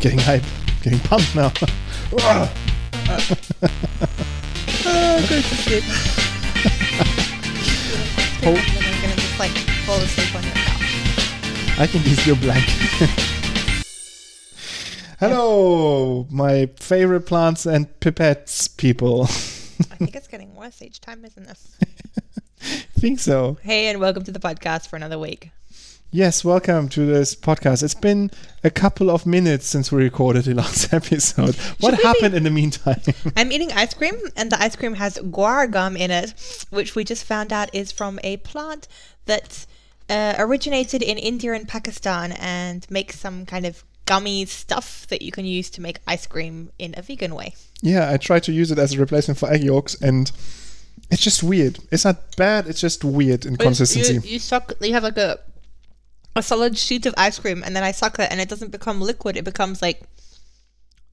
getting hype, getting pumped now. Ah, oh, go to sleep. Oh. I'm gonna just like fall asleep on your couch. I can use your blanket. Hello, my favorite plants and pipettes people. I think it's getting worse each time, isn't it? think so. Hey, and welcome to the podcast for another week. Yes, welcome to this podcast. It's been a couple of minutes since we recorded the last episode. What we be- happened in the meantime? I'm eating ice cream, and the ice cream has guar gum in it, which we just found out is from a plant that uh, originated in India and Pakistan and makes some kind of gummy stuff that you can use to make ice cream in a vegan way. yeah, I tried to use it as a replacement for egg yolks, and it's just weird. It's not bad. It's just weird in consistency. You, you suck. You have like a a solid sheet of ice cream, and then I suck it, and it doesn't become liquid. It becomes like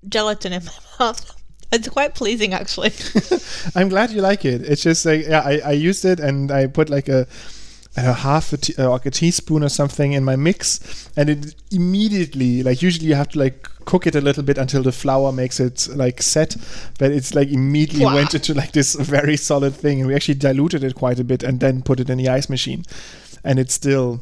gelatin in my mouth. It's quite pleasing, actually. I'm glad you like it. It's just like yeah, I, I used it and I put like a, a half a, te- uh, like a teaspoon or something in my mix, and it immediately like usually you have to like cook it a little bit until the flour makes it like set, but it's like immediately Wow. went into like this very solid thing, and we actually diluted it quite a bit and then put it in the ice machine, and it's still,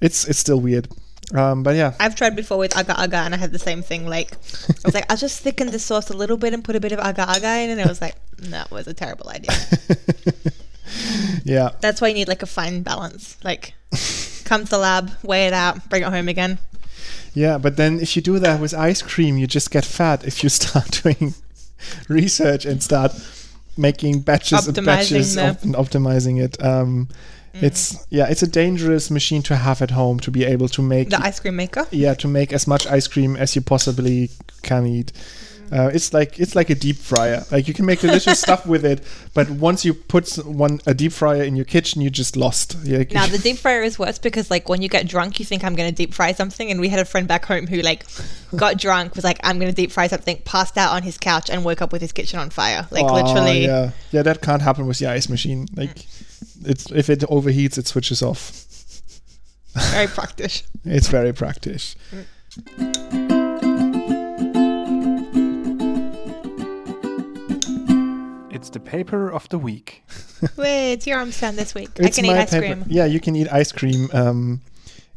it's it's still weird. Um, but yeah, I've tried before with agar agar, and I had the same thing. Like, I was like, I'll just thicken the sauce a little bit and put a bit of agar agar in, and it was like, no, it was a terrible idea. yeah, That's why you need like a fine balance. Like, come to the lab, weigh it out, bring it home again. Yeah, but then if you do that with ice cream, you just get fat if you start doing research and start making batches and batches of, and optimizing it. Um, Mm. It's yeah, it's a dangerous machine to have at home to be able to make The ice cream maker. yeah to make as much ice cream as you possibly can eat. Uh, it's like it's like a deep fryer. Like you can make delicious stuff with it, but once you put one a deep fryer in your kitchen, you just lost. Yeah, Now the deep fryer is worse because like when you get drunk, you think I'm going to deep fry something, and we had a friend back home who like got drunk, was like I'm going to deep fry something, passed out on his couch, and woke up with his kitchen on fire. Like Oh, literally, yeah, yeah, that can't happen with the ice machine. Like, it's if it overheats, it switches off. very practice. It's very practice. It's the paper of the week. Wait, it's your arm stand this week. I It's can eat ice paper. cream. Yeah, you can eat ice cream. Um,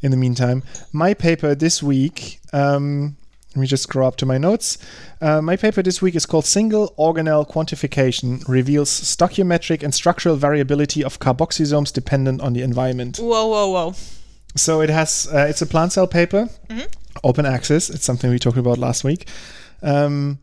in the meantime, my paper this week. Um, let me just scroll up to my notes. Uh, my paper this week is called Single Organelle Quantification Reveals Stoichiometric and Structural Variability of Carboxysomes Dependent on the Environment. Whoa, whoa, whoa! So it has uh, it's a plant cell paper, Mhm. open access. It's something we talked about last week. Um,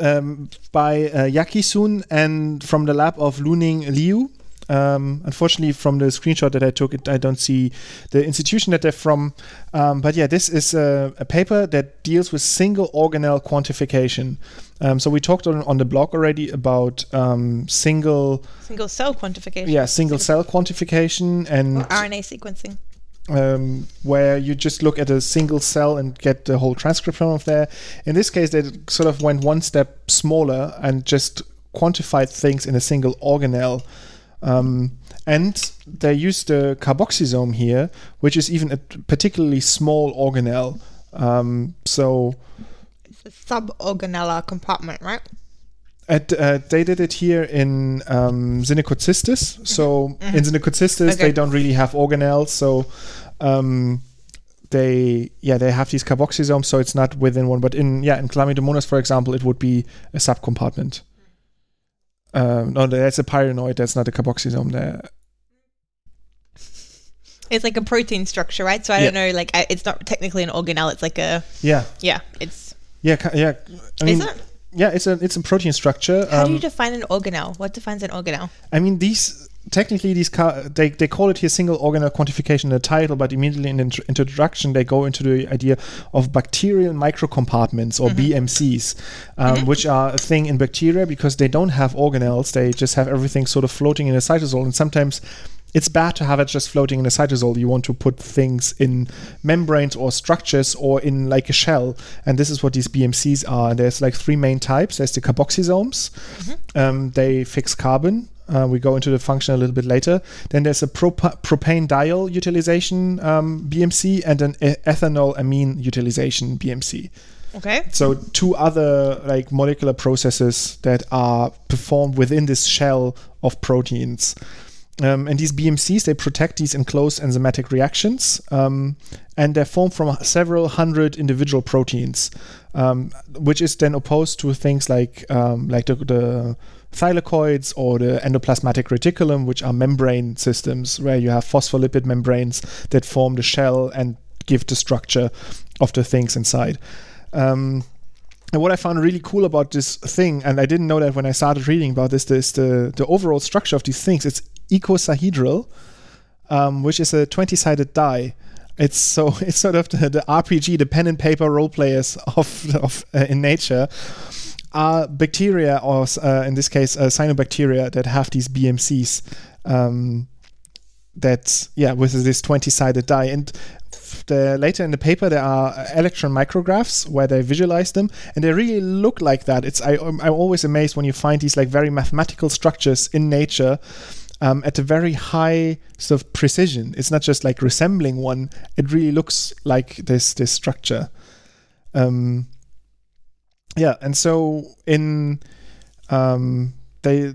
um, by uh, Yaqi Sun and from the lab of Luning Liu. Um, unfortunately, from the screenshot that I took, it, I don't see the institution that they're from. Um, but yeah, this is a, a paper that deals with single organelle quantification. Um, so we talked on, on the blog already about um, single, Single cell quantification. yeah, single cell quantification and Or RNA sequencing. um, where you just look at a single cell and get the whole transcriptome of there. In this case, they sort of went one step smaller and just quantified things in a single organelle. Um, and they used the carboxysome here, which is even a particularly small organelle. Um, so It's a suborganellar compartment, right? at, uh, they did it here in um. So in Synechocystis, Okay. they don't really have organelles. So um, they, yeah, they have these carboxysomes. So it's not within one. But in yeah, in Chlamydomonas, for example, it would be a subcompartment. Um, no, that's a pyrenoid. That's not a carboxysome. There. It's like a protein structure, right? So I Yeah. don't know, like I, it's not technically an organelle. It's like a Yeah, yeah. It's yeah, yeah. I mean, is it? yeah, it's a it's a protein structure. How do you Um, define an organelle? What defines an organelle? I mean, these technically these car, they they call it here single organelle quantification in the title, but immediately in the intro- introduction they go into the idea of bacterial microcompartments or BMCs, um, which are a thing in bacteria because they don't have organelles; they just have everything sort of floating in a cytosol, and sometimes. It's bad to have it just floating in a cytosol. You want to put things in membranes or structures or in like a shell. And this is what these BMCs are. There's like three main types. There's the carboxysomes. Um, they fix carbon. Uh, we go into the function a little bit later. Then there's a prop- propanediol utilization um, BMC and an e- ethanolamine utilization BMC. Okay. So two other like molecular processes that are performed within this shell of proteins. Um, and these BMCs they protect these enclosed enzymatic reactions, um, and they're formed from several hundred individual proteins, um, which is then opposed to things like um, like the, the thylakoids or the endoplasmatic reticulum, which are membrane systems where you have phospholipid membranes that form the shell and give the structure of the things inside. Um, and what I found really cool about this thing, and I didn't know that when I started reading about this, is the, the overall structure of these things. It's icosahedral, um, which is a 20 sided die. It's so it's sort of the, the RPG, the pen and paper role players of, of uh, in nature are bacteria, or uh, in this case, uh, cyanobacteria that have these BMCs. Um, that yeah, with this 20 sided die, and the, later in the paper there are electron micrographs where they visualize them and they really look like that. It's I, i'm always amazed when you find these like very mathematical structures in nature um, at a very high sort of precision. It's not just like resembling one. It really looks like this this structure. Um, yeah and so in um, they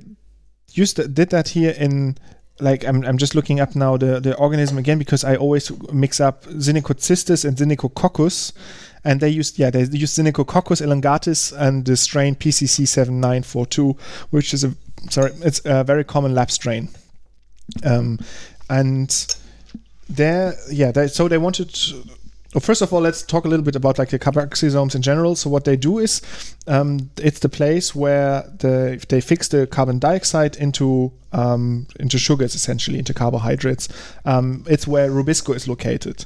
used to, did that here in like I'm, I'm just looking up now the, the organism again because I always mix up Synechocystis and Synechococcus. And they used, yeah, they used Synechococcus elongatus and the strain PCC7942, which is a, sorry, it's a very common lab strain. Um, and there, yeah, they, so they wanted well, first of all, let's talk a little bit about like the carboxysomes in general. So what they do is, um, it's the place where the they fix the carbon dioxide into um, into sugars, essentially into carbohydrates. Um, it's where Rubisco is located.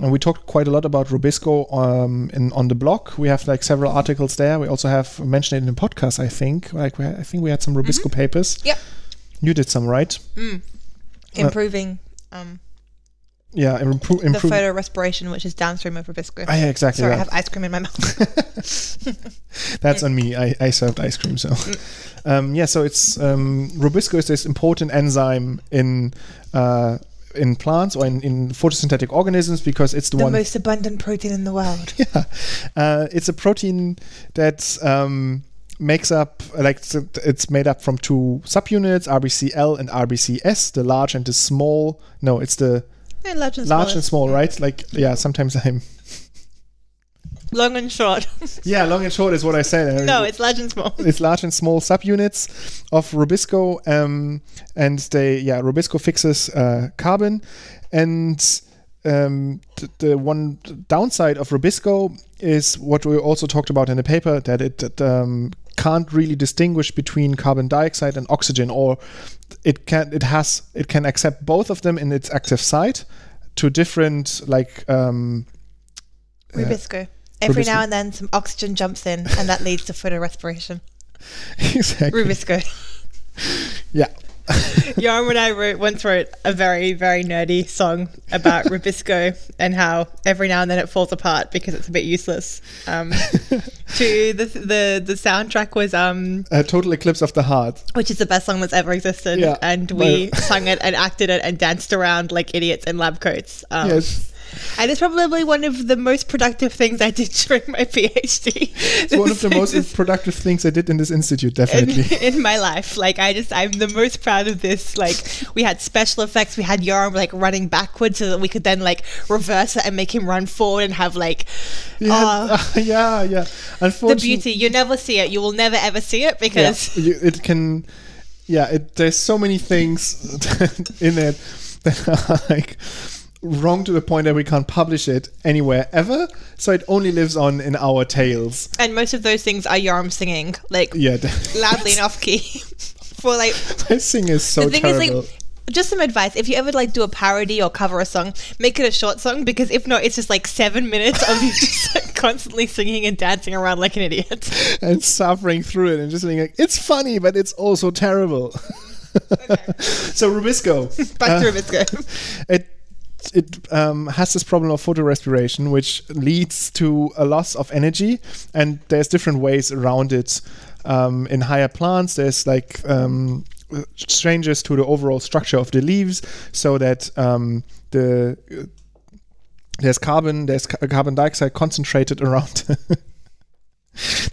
And we talked quite a lot about Rubisco um, in on the blog. We have like several articles there. We also have mentioned it in the podcast. I think like we I think we had some Rubisco papers. Yep. You did some, right? Improving um, Yeah, impro- the improve. photo respiration, which is downstream of Rubisco. Ah, yeah, exactly. Sorry, I have ice cream in my mouth. That's on me. I, I served ice cream, so um, yeah. So it's um, Rubisco is this important enzyme in uh, in plants or in, in photosynthetic organisms because it's the, the one. most abundant protein in the world. yeah, uh, it's a protein that um, makes up like it's made up from two subunits, RBCL and RBCS, the large and the small. No, it's the Large and large small. and small, right? Like yeah, sometimes I'm Long and short. yeah, long and short is what I said. no, it's large and small. it's large and small subunits of Rubisco, um, and they yeah Rubisco fixes uh, carbon, and um, th- the one downside of Rubisco is what we also talked about in the paper that it that, um, can't really distinguish between carbon dioxide and oxygen, or it can it has it can accept both of them in its active site to different like um, Rubisco. Every Rubisco. now and then, some oxygen jumps in, and that leads to photorespiration. exactly Rubisco. yeah Yarm and I wrote once wrote a very very nerdy song about Rubisco and how every now and then it falls apart because it's a bit useless. Um, to the the the soundtrack was um a total eclipse of the heart. which is the best song that's ever existed, Yeah. and we sung it and acted it and danced around like idiots in lab coats. Um, Yes. And it's probably one of the most productive things I did during my PhD. It's one of the most productive things I did in this institute, definitely. in, in my life. Like I just I'm the most proud of this. Like we had special effects, we had Yarm like running backwards so that we could then like reverse it and make him run forward and have like yeah, uh, yeah, yeah. the beauty. You never see it. You will never ever see it yeah, because you, it can. Yeah, it, there's so many things in it that are like wrong to the point that we can't publish it anywhere ever. So it only lives on in our tales. and most of those things are Yarm singing like Yeah, loudly and off key for like my sing is so the thing terrible. is like just some advice if you ever like do a parody or cover a song make it a short song because if not it's just like seven minutes of you just like, constantly singing and dancing around like an idiot and suffering through it and just being like, it's funny, but it's also terrible. so Rubisco. back Uh, to Rubisco. it it um, has this problem of photorespiration, which leads to a loss of energy, and there's different ways around it. Um, in higher plants, there's like um, changes to the overall structure of the leaves, so that um, the there's carbon, there's ca- carbon dioxide concentrated around.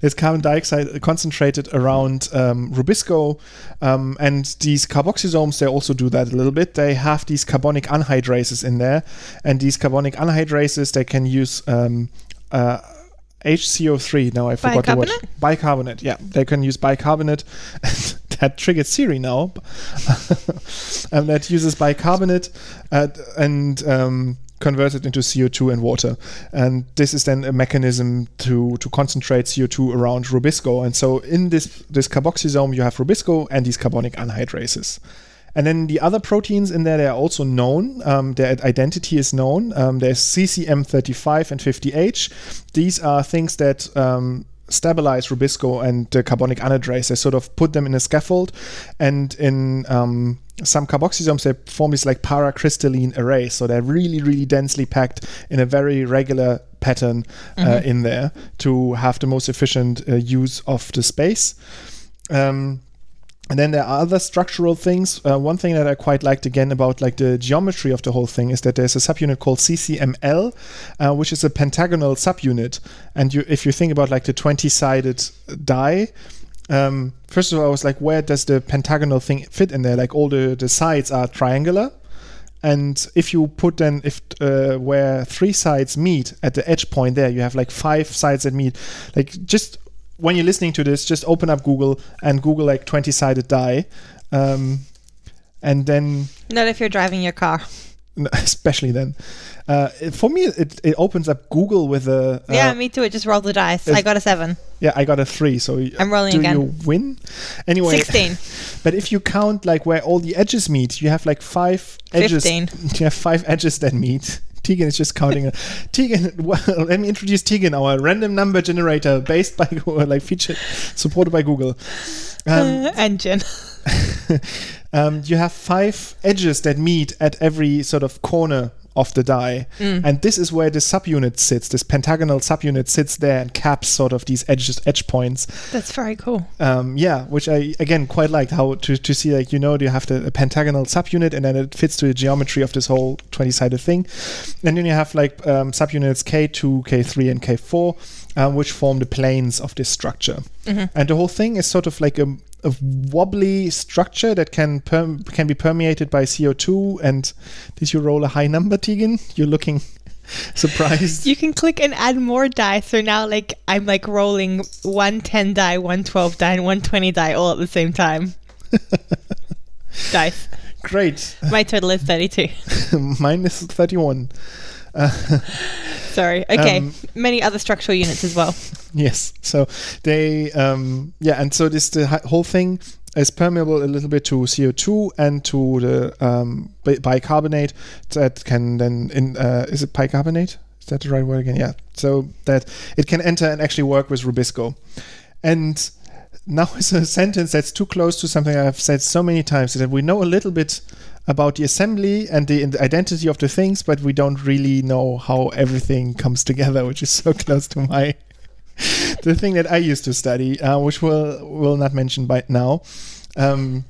There's carbon dioxide concentrated around um, Rubisco, um, and these carboxysomes they also do that a little bit. They have these carbonic anhydrases in there, and these carbonic anhydrases they can use um, uh, HCO3. Now I forgot the word. Bicarbonate? Bicarbonate. Yeah, they can use bicarbonate. that triggered Siri now. and that uses bicarbonate uh, and um, converts it into CO2 and water. And this is then a mechanism to to concentrate CO2 around Rubisco. And so in this this carboxysome, you have Rubisco and these carbonic anhydrases. And then the other proteins in there, they are also known. Um, their identity is known. Um, there's CCM35 and 50H. These are things that um, stabilize Rubisco and the carbonic anhydrase. They sort of put them in a scaffold, and in um, some carboxysomes, they form these like paracrystalline arrays. So they're really, really densely packed in a very regular pattern uh, in there to have the most efficient uh, use of the space. Um, and then there are other structural things. Uh, one thing that I quite liked again about like the geometry of the whole thing is that there's a subunit called CCML, uh, which is a pentagonal subunit. And you, if you think about like the 20-sided die, um, first of all, I was like, where does the pentagonal thing fit in there? Like all the the sides are triangular. And if you put then if uh, where three sides meet at the edge point there, you have like five sides that meet. Like just when you're listening to this, just open up Google and Google like 20 sided die. Um, and then, Not if you're driving your car. especially then, uh, for me, it, it opens up Google with a. Uh, yeah, me too. It just rolled the dice. I got a seven. yeah, I got a three. So I'm rolling do again. you win? Anyway, 16. but if you count like where all the edges meet, you have like five edges. 15. You have five edges that meet. Tegan is just counting. Tegan, well, let me introduce Tegan, our random number generator based by Google, like featured, supported by Google. Um, Engine. um, you have five edges that meet at every sort of corner of the die. And this is where the subunit sits. This pentagonal subunit sits there and caps sort of these edges, edge points. That's very cool. Um, yeah, which I again quite liked how to, to see like you know you have the a pentagonal subunit and then it fits to the geometry of this whole 20 sided thing. And then you have like um, subunits K2, K3, and K4, um, which form the planes of this structure. And the whole thing is sort of like a, a wobbly structure that can perm- can be permeated by CO2. And did you roll a high number, Tegan? You're looking surprised. You can click and add more die. So now, like, I'm like rolling 110 die, 112 die, and one 20 die all at the same time. Dice. Great. My total is 32. Mine is 31. Sorry. Okay. Um, Many other structural units as well. Yes. So they, um, yeah, and so this the whole thing is permeable a little bit to CO2 and to the um, bi- bicarbonate that can then in uh, is it bicarbonate? Is that the right word again? Yeah. So that it can enter and actually work with Rubisco, and now is a sentence that's too close to something I've said so many times that we know a little bit about the assembly and the, identity of the things, but we don't really know how everything comes together, which is so close to my the thing that I used to study, uh, which we'll will not mention by now. Um,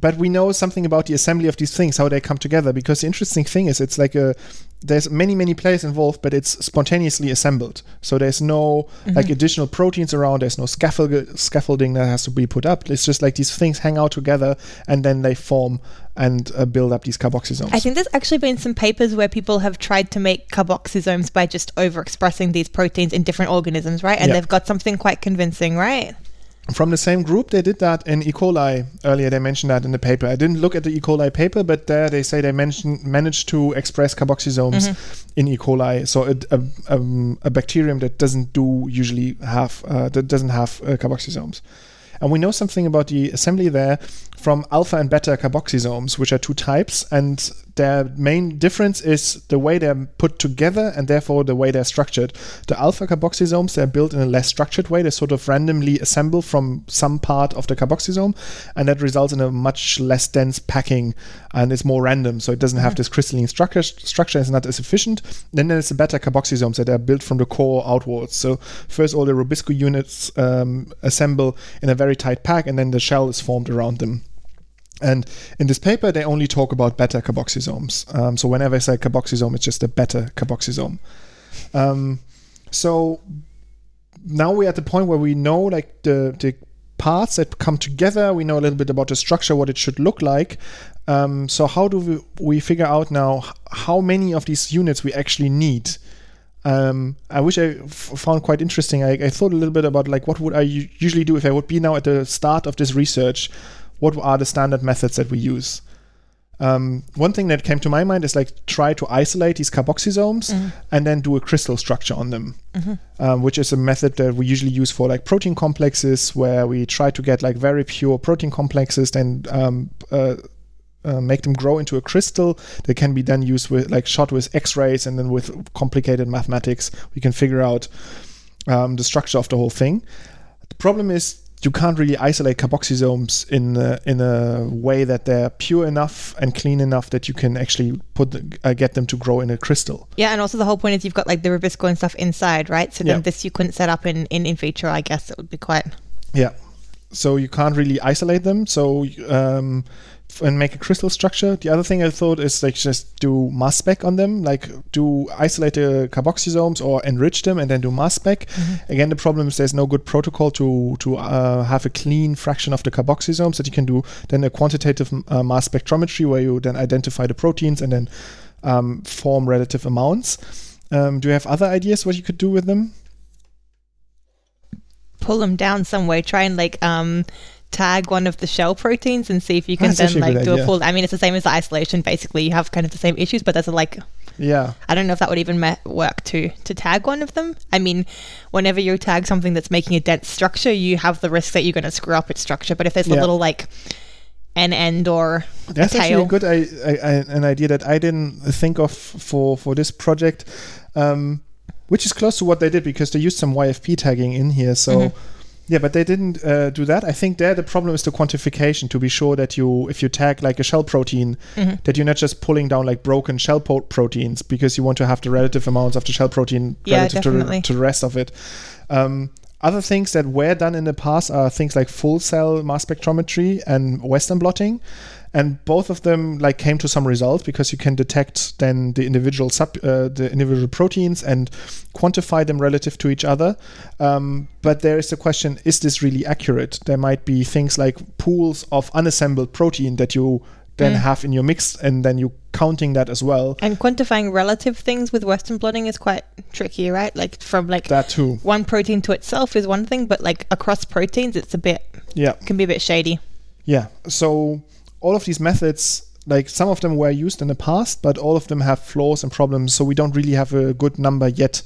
but we know something about the assembly of these things, how they come together. Because the interesting thing is, it's like a there's many many players involved, but it's spontaneously assembled. So there's no like additional proteins around. There's no scaffold scaffolding that has to be put up. It's just like these things hang out together, and then they form and uh, build up these carboxysomes. I think there's actually been some papers where people have tried to make carboxysomes by just overexpressing these proteins in different organisms, right? And Yeah. they've got something quite convincing, right? From the same group they did that in E. coli earlier they mentioned that in the paper I didn't look at the E. coli paper but there they say they mentioned managed to express carboxysomes in E. coli so a, a, um, a bacterium that doesn't do usually have uh, that doesn't have uh, carboxysomes and we know something about the assembly there from alpha and beta carboxysomes, which are two types, and their main difference is the way they're put together and therefore the way they're structured. The alpha carboxysomes, they're built in a less structured way. They sort of randomly assemble from some part of the carboxysome, and that results in a much less dense packing and it's more random. So it doesn't have this crystalline structure, structure is not as efficient. Then there's the beta carboxysomes that are built from the core outwards. So first all the Rubisco units um, assemble in a very tight pack, and then the shell is formed around them. And in this paper, they only talk about beta carboxysomes. Um, so whenever I say carboxysome, it's just a beta carboxysome. Um, so now we're at the point where we know like the, the parts that come together. We know a little bit about the structure, what it should look like. Um, so how do we, we figure out now how many of these units we actually need? Um, I wish I f- found quite interesting. I, I, thought a little bit about like what would I u- usually do if I would be now at the start of this research. What are the standard methods that we use? Um, one thing that came to my mind is like try to isolate these carboxysomes mm-hmm. and then do a crystal structure on them, mm-hmm. um, which is a method that we usually use for like protein complexes, where we try to get like very pure protein complexes, then um, uh, uh, make them grow into a crystal that can be then used with like shot with X-rays, and then with complicated mathematics, we can figure out um, the structure of the whole thing. The problem is you can't really isolate carboxysomes in a, in a way that they're pure enough and clean enough that you can actually put the, uh, get them to grow in a crystal. Yeah, and also the whole point is you've got like the Rubisco and stuff inside, right? So then yeah. this you couldn't set up in, in in vitro. I guess it would be quite. Yeah, so you can't really isolate them. So um, and make a crystal structure. The other thing I thought is like just do mass spec on them, like do isolate the carboxysomes or enrich them and then do mass spec. Mm-hmm. Again, the problem is there's no good protocol to to uh, have a clean fraction of the carboxysomes that you can do. Then a quantitative uh, mass spectrometry where you then identify the proteins and then um, form relative amounts. Um, do you have other ideas what you could do with them? Pull them down some way. Try and like um, tag one of the shell proteins and see if you can That's then like do idea. a full. I mean, it's the same as the isolation. Basically, you have kind of the same issues, but there's a like. Yeah. I don't know if that would even me- work to to tag one of them. I mean, whenever you tag something that's making a dense structure, you have the risk that you're going to screw up its structure. But if there's yeah. a little like an end or that's a actually a good I, I, an idea that I didn't think of for for this project, um, which is close to what they did because they used some YFP tagging in here. So. Mm-hmm yeah, but they didn't uh, do that. I think there the problem is the quantification to be sure that you, if you tag like a shell protein, mm-hmm. that you're not just pulling down like broken shell po- proteins because you want to have the relative amounts of the shell protein yeah, relative to, to, the rest of it. Um, other things that were done in the past are things like full cell mass spectrometry and Western blotting and both of them like came to some results because you can detect then the individual sub uh, the individual proteins and quantify them relative to each other. Um, but there is the question is this really accurate? There might be things like pools of unassembled protein that you then mm. have in your mix and then you counting that as well. And quantifying relative things with western blotting is quite tricky right? Like from like that too. one protein to itself is one thing but like across proteins it's a bit yeah. can be a bit shady. Yeah. So all of these methods like some of them were used in the past, but all of them have flaws and problems. So we don't really have a good number yet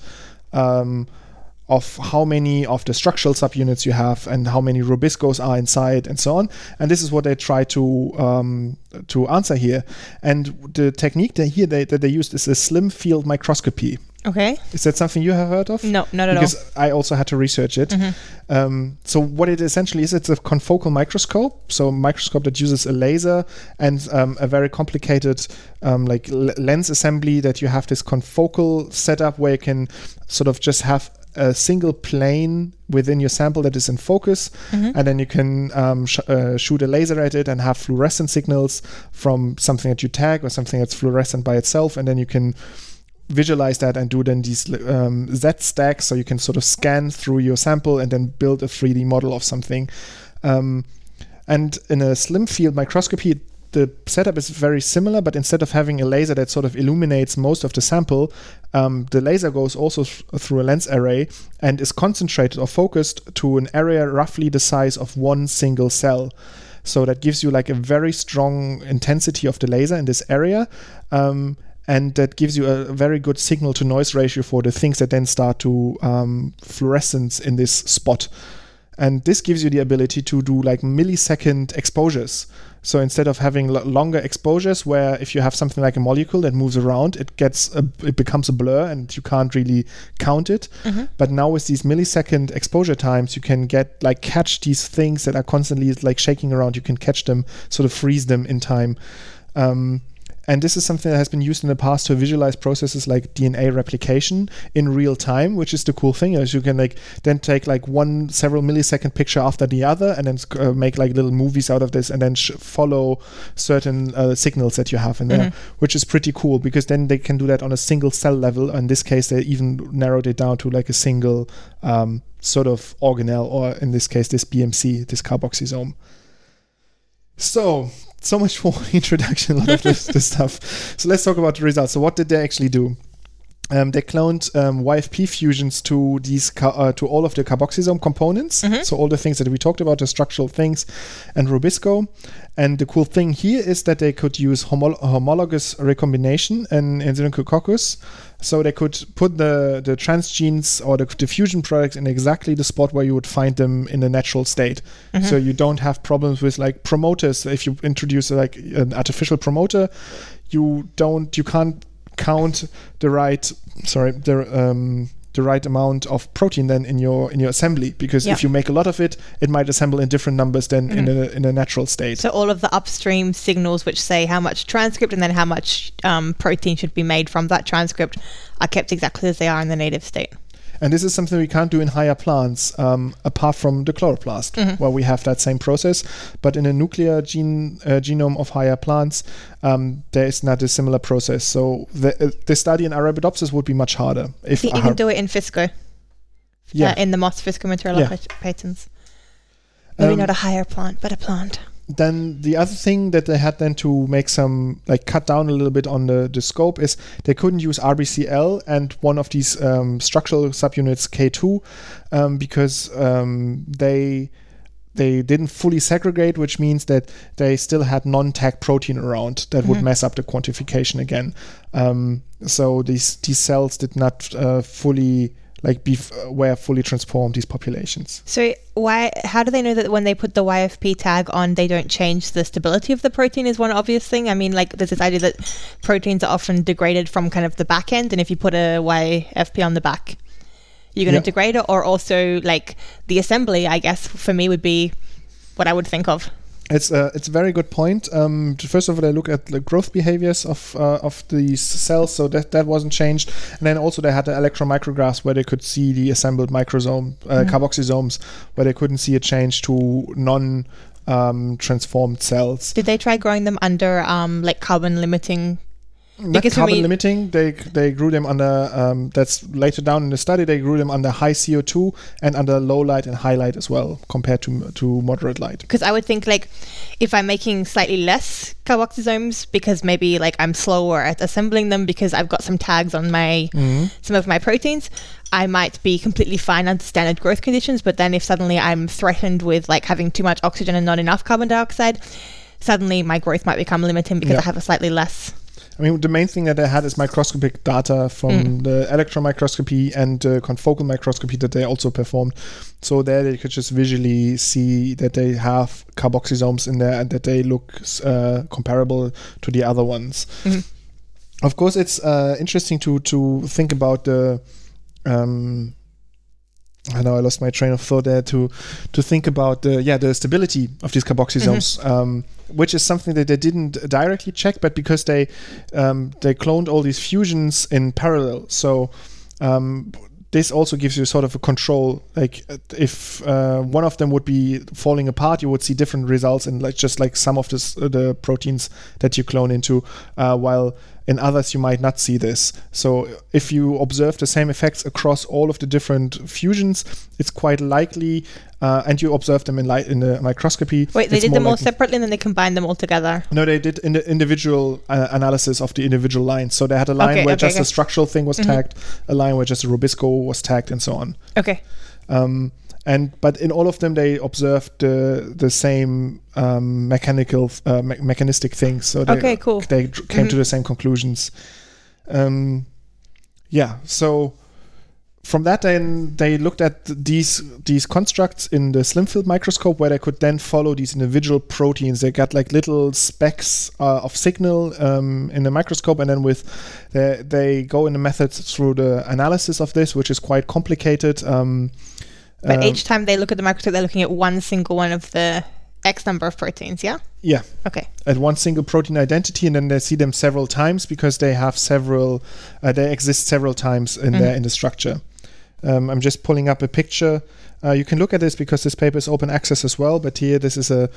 um, of how many of the structural subunits you have and how many Rubiscos are inside and so on. And this is what they try to um, to answer here. And the technique they here they, that they used is a slim field microscopy. Okay. Is that something you have heard of? No, not at because all. Because I also had to research it. Mm-hmm. Um, so what it essentially is, it's a confocal microscope. So a microscope that uses a laser and um, a very complicated um, like l- lens assembly that you have this confocal setup where you can sort of just have a single plane within your sample that is in focus, mm-hmm. and then you can um, sh- uh, shoot a laser at it and have fluorescent signals from something that you tag or something that's fluorescent by itself, and then you can visualize that and do then these um, Z stacks so you can sort of scan through your sample and then build a 3D model of something. Um, and in a slim field microscopy, the setup is very similar, but instead of having a laser that sort of illuminates most of the sample, um, the laser goes also th- through a lens array and is concentrated or focused to an area roughly the size of one single cell. So that gives you like a very strong intensity of the laser in this area. Um, and that gives you a very good signal to noise ratio for the things that then start to um, fluorescence in this spot. And this gives you the ability to do like millisecond exposures. So instead of having l- longer exposures, where if you have something like a molecule that moves around, it gets a, it becomes a blur and you can't really count it. Mm-hmm. But now with these millisecond exposure times, you can get like catch these things that are constantly like shaking around. You can catch them, sort of freeze them in time. Um, and this is something that has been used in the past to visualize processes like DNA replication in real time, which is the cool thing. Is you can like then take like one several millisecond picture after the other, and then uh, make like little movies out of this, and then sh- follow certain uh, signals that you have in there, which is pretty cool because then they can do that on a single cell level. In this case, they even narrowed it down to like a single um, sort of organelle, or in this case, this BMC, this carboxysome. So, so much for introduction, of this, this stuff. So let's talk about the results. So what did they actually do? Um, they cloned um, YFP fusions to these ca- uh, to all of the carboxysome components. So all the things that we talked about, the structural things, and Rubisco. And the cool thing here is that they could use homo- homologous recombination in, in Synechococcus. So they could put the, the transgenes or the, the fusion products in exactly the spot where you would find them in the natural state. So you don't have problems with like promoters. If you introduce like an artificial promoter, you don't you can't count the right sorry the um the right amount of protein then in your in your assembly because Yeah. if you make a lot of it it might assemble in different numbers than in a in a natural state So all of the upstream signals, which say how much transcript and then how much um, protein should be made from that transcript, are kept exactly as they are in the native state. And this is something we can't do in higher plants um, apart from the chloroplast where we have that same process but in a nuclear gene uh, genome of higher plants um, there is not a similar process so the, uh, the study in arabidopsis would be much harder if You can do it in Fisco, yeah uh, in the moss Physcomitrella Yeah. pat- patens. Maybe Um, not a higher plant, but a plant. Then the other thing that they had then to make some like cut down a little bit on the, the scope is they couldn't use RBCL and one of these um, structural subunits K2 um, because um, they they didn't fully segregate, which means that they still had non-tag protein around that would mess up the quantification again. Um, so these these cells did not uh, fully like be f- uh, were fully transformed these populations. So why? How do they know that when they put the YFP tag on, they don't change the stability of the protein? Is one obvious thing. I mean, like there's this idea that proteins are often degraded from kind of the back end, and if you put a YFP on the back, you're going to Yeah. degrade it. Or also like the assembly, I guess for me would be what I would think of. It's a it's a very good point. Um, first of all, they look at the growth behaviors of uh, of these cells, so that that wasn't changed. And then also they had the electron micrographs where they could see the assembled microsome uh, carboxysomes, where they couldn't see a change to non um, transformed cells. Did they try growing them under um, like carbon limiting? Not carbon limiting. They they grew them under. Um, that's later down in the study. They grew them under high CO two and under low light and high light as well, compared to to moderate light. Because I would think like if I'm making slightly less carboxysomes because maybe like I'm slower at assembling them because I've got some tags on my some of my proteins, I might be completely fine under standard growth conditions. But then if suddenly I'm threatened with like having too much oxygen and not enough carbon dioxide, suddenly my growth might become limiting because Yeah. I have a slightly less. I mean, the main thing that they had is microscopic data from the electron microscopy and uh, confocal microscopy that they also performed. So there they could just visually see that they have carboxysomes in there and that they look uh, comparable to the other ones. Of course, it's uh, interesting to to think about the. Um, I know I lost my train of thought there to to think about the yeah the stability of these carboxysomes, um, which is something that they didn't directly check, but because they um, they cloned all these fusions in parallel, so um, this also gives you sort of a control. Like uh, if uh, one of them would be falling apart, you would see different results in like just like some of this, uh, the proteins that you clone into, uh, while in others you might not see this. So if you observe the same effects across all of the different fusions, it's quite likely, uh, and you observe them in light in the microscopy. Wait, they did them all separately and then they combined them all together. no, they did in the individual uh, analysis of the individual lines. So they had a line Okay, where okay, just okay. a structural thing was Mhm. tagged, a line where just a Rubisco was tagged, and so on. Okay. Um, and but in all of them, they observed the the same um, mechanical uh, me- mechanistic things. So they, Okay, cool. They came to Mhm. the same conclusions. Um, yeah. So from that, then they looked at these these constructs in the slim field microscope, where they could then follow these individual proteins. They got like little specks uh, of signal um, in the microscope, and then with they, they go in the methods through the analysis of this, which is quite complicated. Um, But um, each time they look at the microscope, they're looking at one single one of the X number of proteins, yeah? Yeah, Okay. at one single protein identity, and then they see them several times because they have several, uh, they exist several times in there in the structure. Um, I'm just pulling up a picture. Uh, you can look at this because this paper is open access as well. But here, this is a,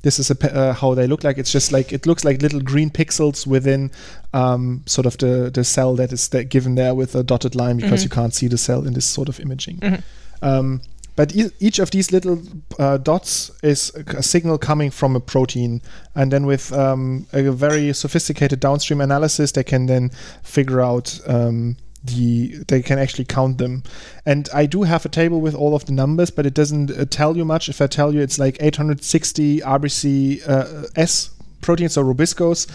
this is a uh, how they look like. It's just like it looks like little green pixels within um, sort of the the cell that is there given there with a dotted line because you can't see the cell in this sort of imaging. Um, but e- each of these little uh, dots is a signal coming from a protein, and then with um, a very sophisticated downstream analysis, they can then figure out um, the. They can actually count them, and I do have a table with all of the numbers, but it doesn't uh, tell you much. If I tell you it's like 860 RBC uh, S proteins or rubiscos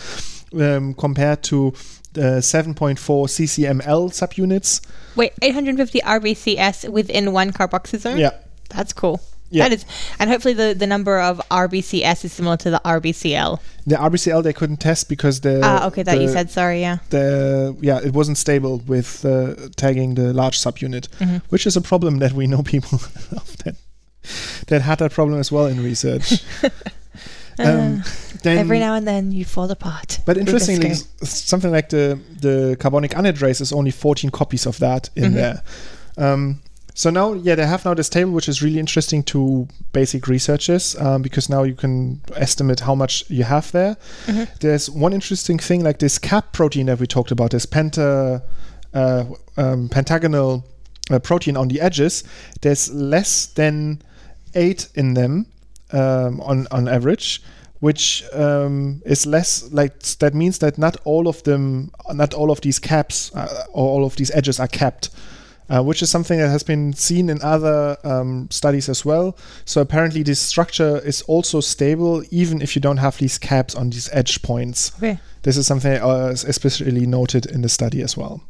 um, compared to uh, 7.4 ccml subunits. Wait, 850 RBCS within one carboxysome? Yeah. That's cool. Yeah. That is, and hopefully the, the number of RBCS is similar to the RBCL. The RBCL they couldn't test because the Ah, okay, that you said. Sorry, yeah. the yeah it wasn't stable with uh, tagging the large subunit, Mm-hmm. which is a problem that we know people that that had that problem as well in research. um, then, Uh, Every now and then you fall apart. but interestingly, something like the the carbonic anhydrase is only 14 copies of that in Mm-hmm. there. Um, so now, yeah, they have now this table, which is really interesting to basic researchers um, because now you can estimate how much you have there. Mm-hmm. There's one interesting thing, like this cap protein that we talked about, this penta, uh, um, pentagonal uh, protein on the edges. There's less than eight in them um, on on average, which um, is less like that means that not all of them, not all of these caps uh, or all of these edges are capped. Uh, which is something that has been seen in other um, studies as well. So apparently, this structure is also stable even if you don't have these caps on these edge points. Okay. This is something uh, especially noted in the study as well.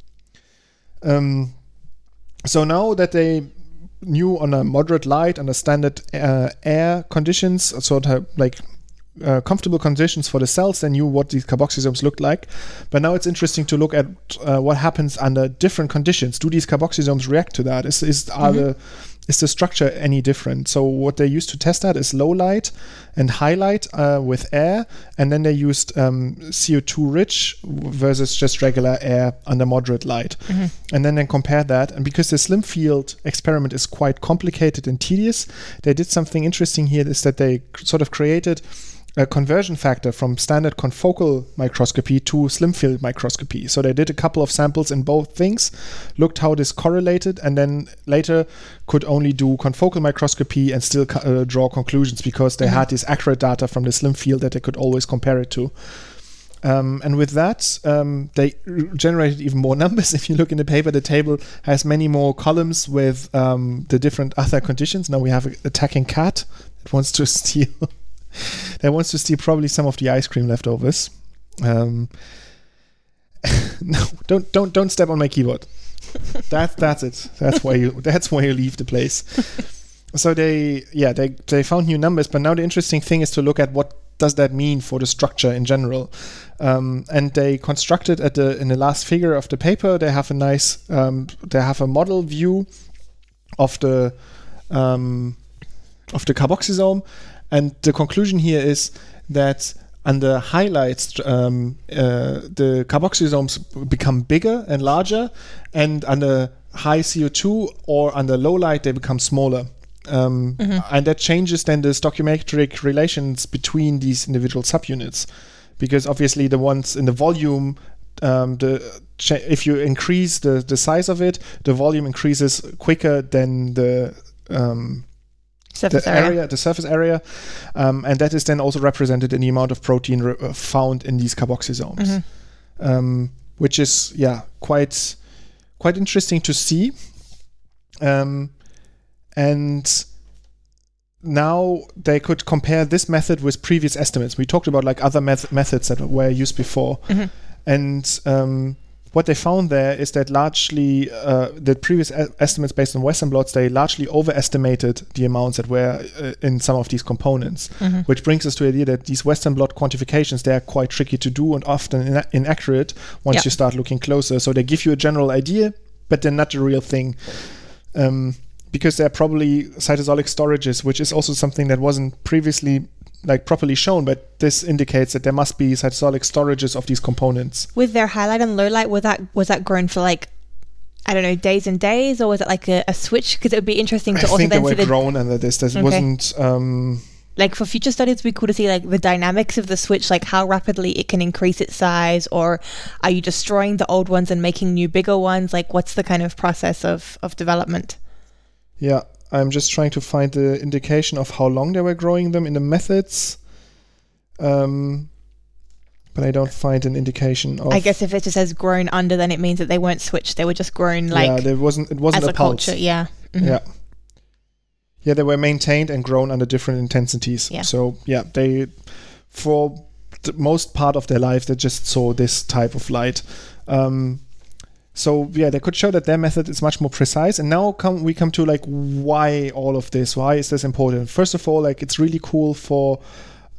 Um, so now that they knew on a moderate light under standard uh, air conditions, sort of like uh, comfortable conditions for the cells, they knew what these carboxysomes looked like. But now it's interesting to look at uh, what happens under different conditions. Do these carboxysomes react to that? Is, is are the is the structure any different? So what they used to test that is low light and high light uh, with air, and then they used um, CO2 rich versus just regular air under moderate light, and then they compared that. And because the slim field experiment is quite complicated and tedious, they did something interesting here. Is that they sort of created a conversion factor from standard confocal microscopy to slim field microscopy. So they did a couple of samples in both things, looked how this correlated, and then later could only do confocal microscopy and still uh, draw conclusions because they had this accurate data from the slim field that they could always compare it to. Um, and with that, um, they generated even more numbers. If you look in the paper, the table has many more columns with um, the different other conditions. Now we have a attacking cat that wants to steal. That wants to steal probably some of the ice cream leftovers. Um, no, don't don't don't step on my keyboard. That that's it. That's why you that's why you leave the place. so they yeah they they found new numbers, but now the interesting thing is to look at what does that mean for the structure in general. Um, and they constructed at the in the last figure of the paper they have a nice um, they have a model view of the um, of the carboxysome, and the conclusion here is that under highlights, um, uh, the carboxysomes become bigger and larger, and under high CO2 or under low light, they become smaller. Um, And that changes then the stoichiometric relations between these individual subunits, because obviously the ones in the volume, um, the cha- if you increase the, the size of it, the volume increases quicker than the um, Surface the area. area, the surface area, um, and that is then also represented in the amount of protein re- uh, found in these carboxysomes, um, which is yeah quite quite interesting to see. Um, and now they could compare this method with previous estimates. We talked about like other meth- methods that were used before, and um, what they found there is that largely uh, the previous estimates based on Western blots they largely overestimated the amounts that were uh, in some of these components, which brings us to the idea that these Western blot quantifications they are quite tricky to do and often ina- inaccurate once Yeah. you start looking closer. So they give you a general idea, but they're not the real thing. Um, because they're probably cytosolic storages, which is also something that wasn't previously like properly shown, but this indicates that there must be cytosolic storages of these components. With their highlight and low light, was that was that grown for like I don't know days and days, or was it like a, a switch? Because it would be interesting to I also think they were the grown under this. This Okay. wasn't. Um, like for future studies, cool to see like the dynamics of the switch, like how rapidly it can increase its size, or are you destroying the old ones and making new bigger ones? Like, what's the kind of process of of development? yeah, I'm just trying to find the indication of how long they were growing them in the methods. Um, but I don't find an indication of. I guess if it just says grown under, then it means that they weren't switched; they were just grown like yeah, there wasn't. It wasn't as a, a pulse. culture. Yeah. Mhm. Yeah. Yeah, they were maintained and grown under different intensities. Yeah. So yeah, they for the most part of their life they just saw this type of light. Um, so yeah, they could show that their method is much more precise. And now come we come to like why all of this? Why is this important? First of all, like it's really cool for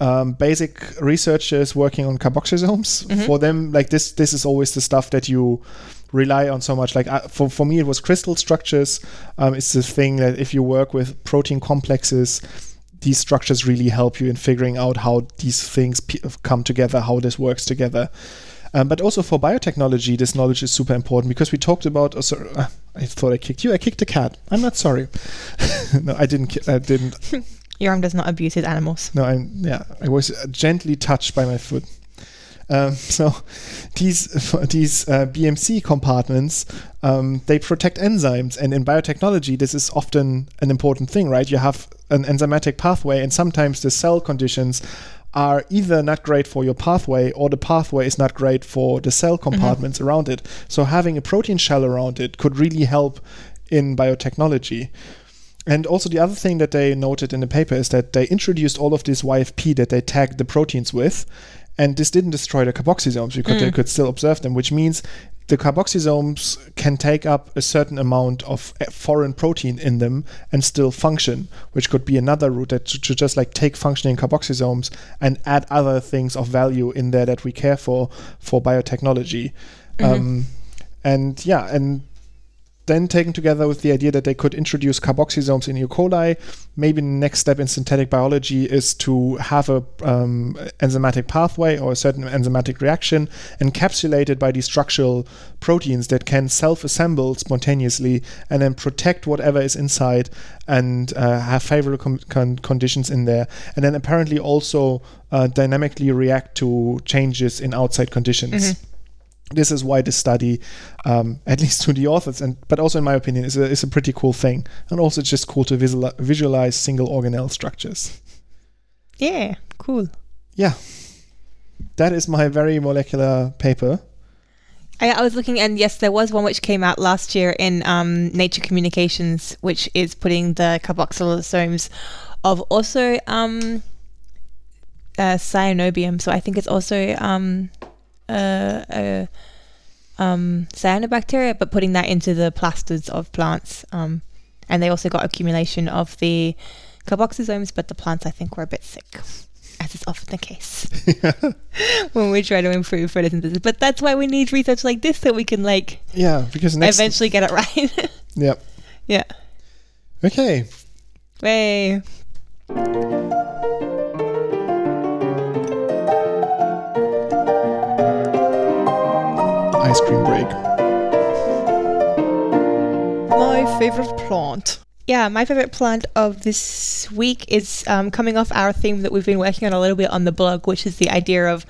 um, basic researchers working on carboxysomes. Mhm. For them, like this, this is always the stuff that you rely on so much. Like uh, for for me, it was crystal structures. Um, it's the thing that if you work with protein complexes, these structures really help you in figuring out how these things come together, how this works together. Um, but also for biotechnology, this knowledge is super important because we talked about. Oh, sorry, uh, I thought I kicked you. I kicked a cat. I'm not sorry. no, I didn't. ki- I didn't. Your arm does not abuse his animals. No, I'm. Yeah, I was uh, gently touched by my foot. Um, so these these uh, BMC compartments um, they protect enzymes, and in biotechnology, this is often an important thing, right? You have an enzymatic pathway, and sometimes the cell conditions are either not great for your pathway or the pathway is not great for the cell compartments around it. So having a protein shell around it could really help in biotechnology. And also the other thing that they noted in the paper is that they introduced all of this YFP that they tagged the proteins with, and this didn't destroy the carboxysomes because they Mm. could still observe them, which means the carboxysomes can take up a certain amount of uh, foreign protein in them and still function, which could be another route that to, to just like take functioning carboxysomes and add other things of value in there that we care for for biotechnology. Um, and yeah, and then taken together with the idea that they could introduce carboxysomes in E. coli, maybe the next step in synthetic biology is to have a um, enzymatic pathway or a certain enzymatic reaction encapsulated by these structural proteins that can self-assemble spontaneously and then protect whatever is inside and uh, have favorable com- con- conditions in there, and then apparently also uh, dynamically react to changes in outside conditions Mhm. This is why this study, um, at least to the authors, and but also in my opinion, is a, is a pretty cool thing. And also, it's just cool to visual, visualize single organelle structures. Yeah, cool. Yeah, that is my very molecular paper. I, I was looking, and yes, there was one which came out last year in um, Nature Communications, which is putting the carboxylosomes of also um, uh, cyanobium. So I think it's also um, uh, uh, um, cyanobacteria, but putting that into the plastids of plants. Um, and they also got accumulation of the carboxysomes, but the plants I think were a bit sick, as is often the case when we try to improve photosynthesis. But that's why we need research like this so we can like Yeah, because eventually get it right. yep. yeah. Okay. Way. Ice cream break. My favorite plant. Yeah, my favorite plant of this week is um, coming off our theme that we've been working on a little bit on the blog, which is the idea of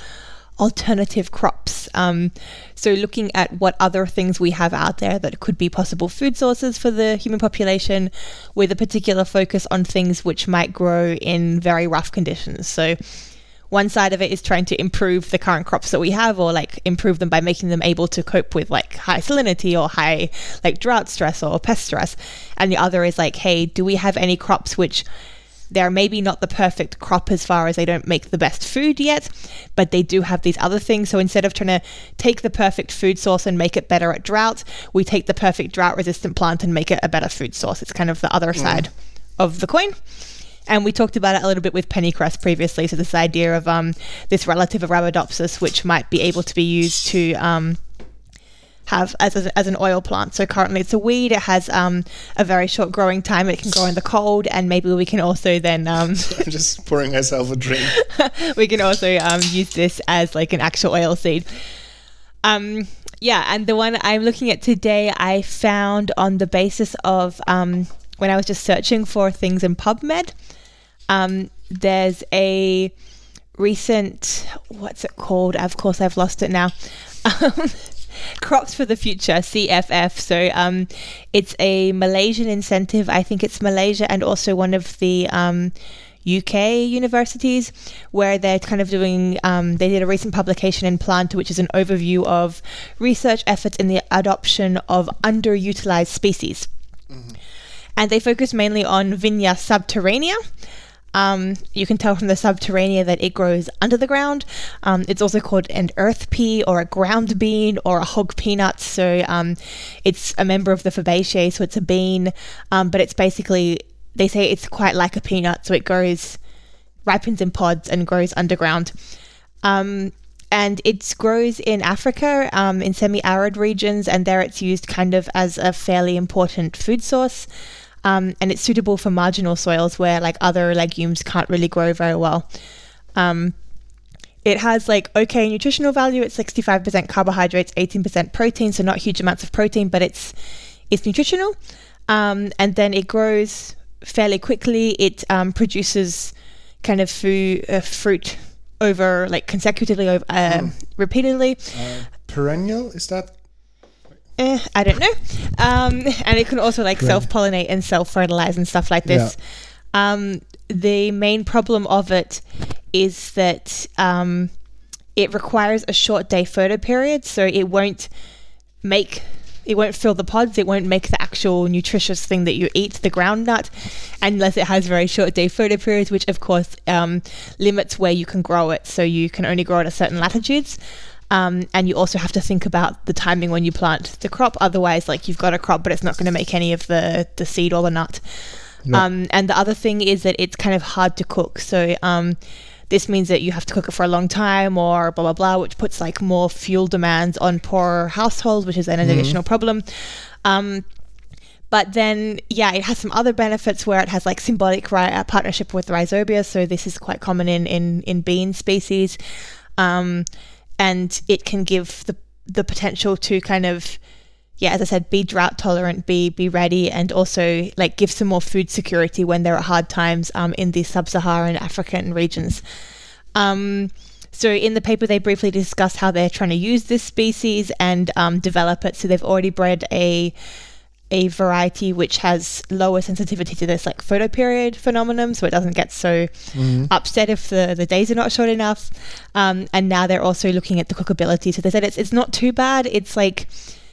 alternative crops. Um, so, looking at what other things we have out there that could be possible food sources for the human population, with a particular focus on things which might grow in very rough conditions. So, one side of it is trying to improve the current crops that we have or like improve them by making them able to cope with like high salinity or high like drought stress or pest stress and the other is like hey do we have any crops which they're maybe not the perfect crop as far as they don't make the best food yet, but they do have these other things. So instead of trying to take the perfect food source and make it better at drought, we take the perfect drought resistant plant and make it a better food source. It's kind of the other mm. side of the coin. And we talked about it a little bit with pennycress previously. So this idea of um, this relative of Arabidopsis, which might be able to be used to um, have as, a, as an oil plant. So currently it's a weed. It has um, a very short growing time. It can grow in the cold, and maybe we can also then um, I'm just pouring myself a drink. we can also um, use this as like an actual oil seed. Um, yeah, and the one I'm looking at today, I found on the basis of um, when I was just searching for things in PubMed. Um, there's a recent, what's it called? Of course, I've lost it now. Um, Crops for the Future, CFF. So um, it's a Malaysian incentive. I think it's Malaysia and also one of the um, UK universities where they're kind of doing, um, they did a recent publication in Plant, which is an overview of research efforts in the adoption of underutilized species. And they focus mainly on Vigna subterranea. Um, you can tell from the subterranea that it grows under the ground. Um, it's also called an earth pea or a ground bean or a hog peanut. So um, it's a member of the Fabaceae, so it's a bean, um, but it's basically, they say it's quite like a peanut, so it grows, ripens in pods and grows underground. Um, and it grows in Africa, um, in semi arid regions, and there it's used kind of as a fairly important food source. Um, and it's suitable for marginal soils where like other legumes can't really grow very well. Um, it has like okay nutritional value. It's 65% carbohydrates, 18% protein, so not huge amounts of protein, but it's it's nutritional. Um, and then it grows fairly quickly. It um, produces kind of food, uh, fruit over like consecutively, over, uh, repeatedly. Uh, perennial is that? Eh, I don't know. Um, and it can also like Right. self pollinate and self fertilize and stuff like this. Um, the main problem of it is that um, it requires a short day photo period, so it won't make it won't fill the pods. It won't make the actual nutritious thing that you eat, the ground nut, unless it has very short day photo periods, which of course um, limits where you can grow it. So you can only grow it at certain latitudes. Um, and you also have to think about the timing when you plant the crop. Otherwise, like you've got a crop, but it's not going to make any of the, the seed or the nut. Yeah. Um, and the other thing is that it's kind of hard to cook. So um, this means that you have to cook it for a long time or blah, blah, blah, which puts like more fuel demands on poor households, which is then an additional problem. Um, but then, yeah, it has some other benefits where it has like symbiotic ri- uh, partnership with rhizobia. So this is quite common in in, in bean species, um, and it can give the the potential to kind of, yeah, as I said, be drought tolerant, be be ready, and also like give some more food security when there are hard times um, in the sub-Saharan African regions. Um, so in the paper, they briefly discuss how they're trying to use this species and um, develop it. So they've already bred a a variety which has lower sensitivity to this like photoperiod phenomenon, so it doesn't get so upset if the, the days are not short enough. Um, and now they're also looking at the cookability. So they said it's it's not too bad. It's like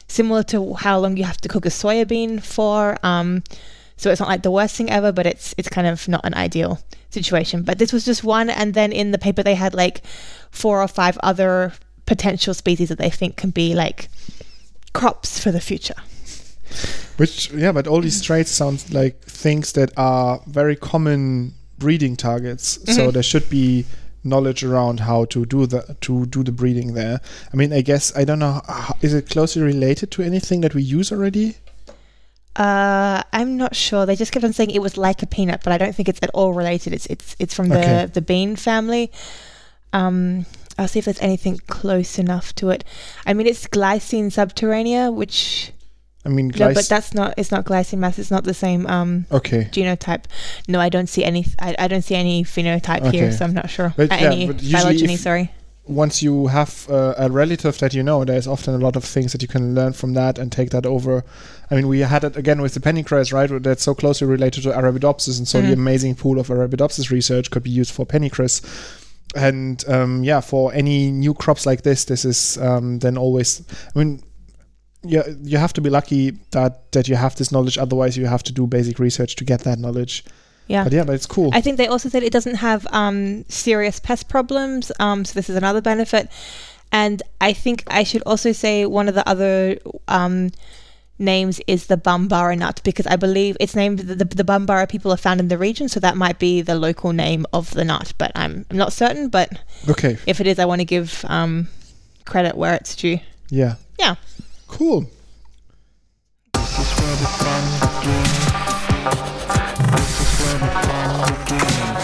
similar to how long you have to cook a soya bean for. Um, so it's not like the worst thing ever, but it's it's kind of not an ideal situation. But this was just one, and then in the paper they had like four or five other potential species that they think can be like crops for the future. Which yeah, but all these traits sound like things that are very common breeding targets. So Mhm. there should be knowledge around how to do the to do the breeding there. I mean, I guess I don't know. Is it closely related to anything that we use already? Uh, I'm not sure. They just kept on saying it was like a peanut, but I don't think it's at all related. It's it's it's from the Okay. the bean family. Um, I'll see if there's anything close enough to it. I mean, it's glycine subterranea, which I mean, no, but that's not. It's not glycine max. It's not the same um okay. genotype. No, I don't see any. I, I don't see any phenotype here, so I'm not sure. But Uh, yeah, any but phylogeny, sorry. Once you have uh, a relative that you know, there's often a lot of things that you can learn from that and take that over. I mean, we had it again with the pennycress, right? That's so closely related to Arabidopsis, and so the Mhm. amazing pool of Arabidopsis research could be used for pennycress. And um, yeah, for any new crops like this, this is um, then always. I mean, yeah, you have to be lucky that that you have this knowledge. Otherwise, you have to do basic research to get that knowledge. Yeah. But yeah, but it's cool. I think they also said it doesn't have um, serious pest problems, um, so this is another benefit. And I think I should also say one of the other um, names is the Bambara nut because I believe it's named the, the, the Bambara people are found in the region, so that might be the local name of the nut. But I'm, I'm not certain. But okay. if it is, I want to give um, credit where it's due. Yeah. Yeah. Cool. This is where the fun begins. This is where the fun begins.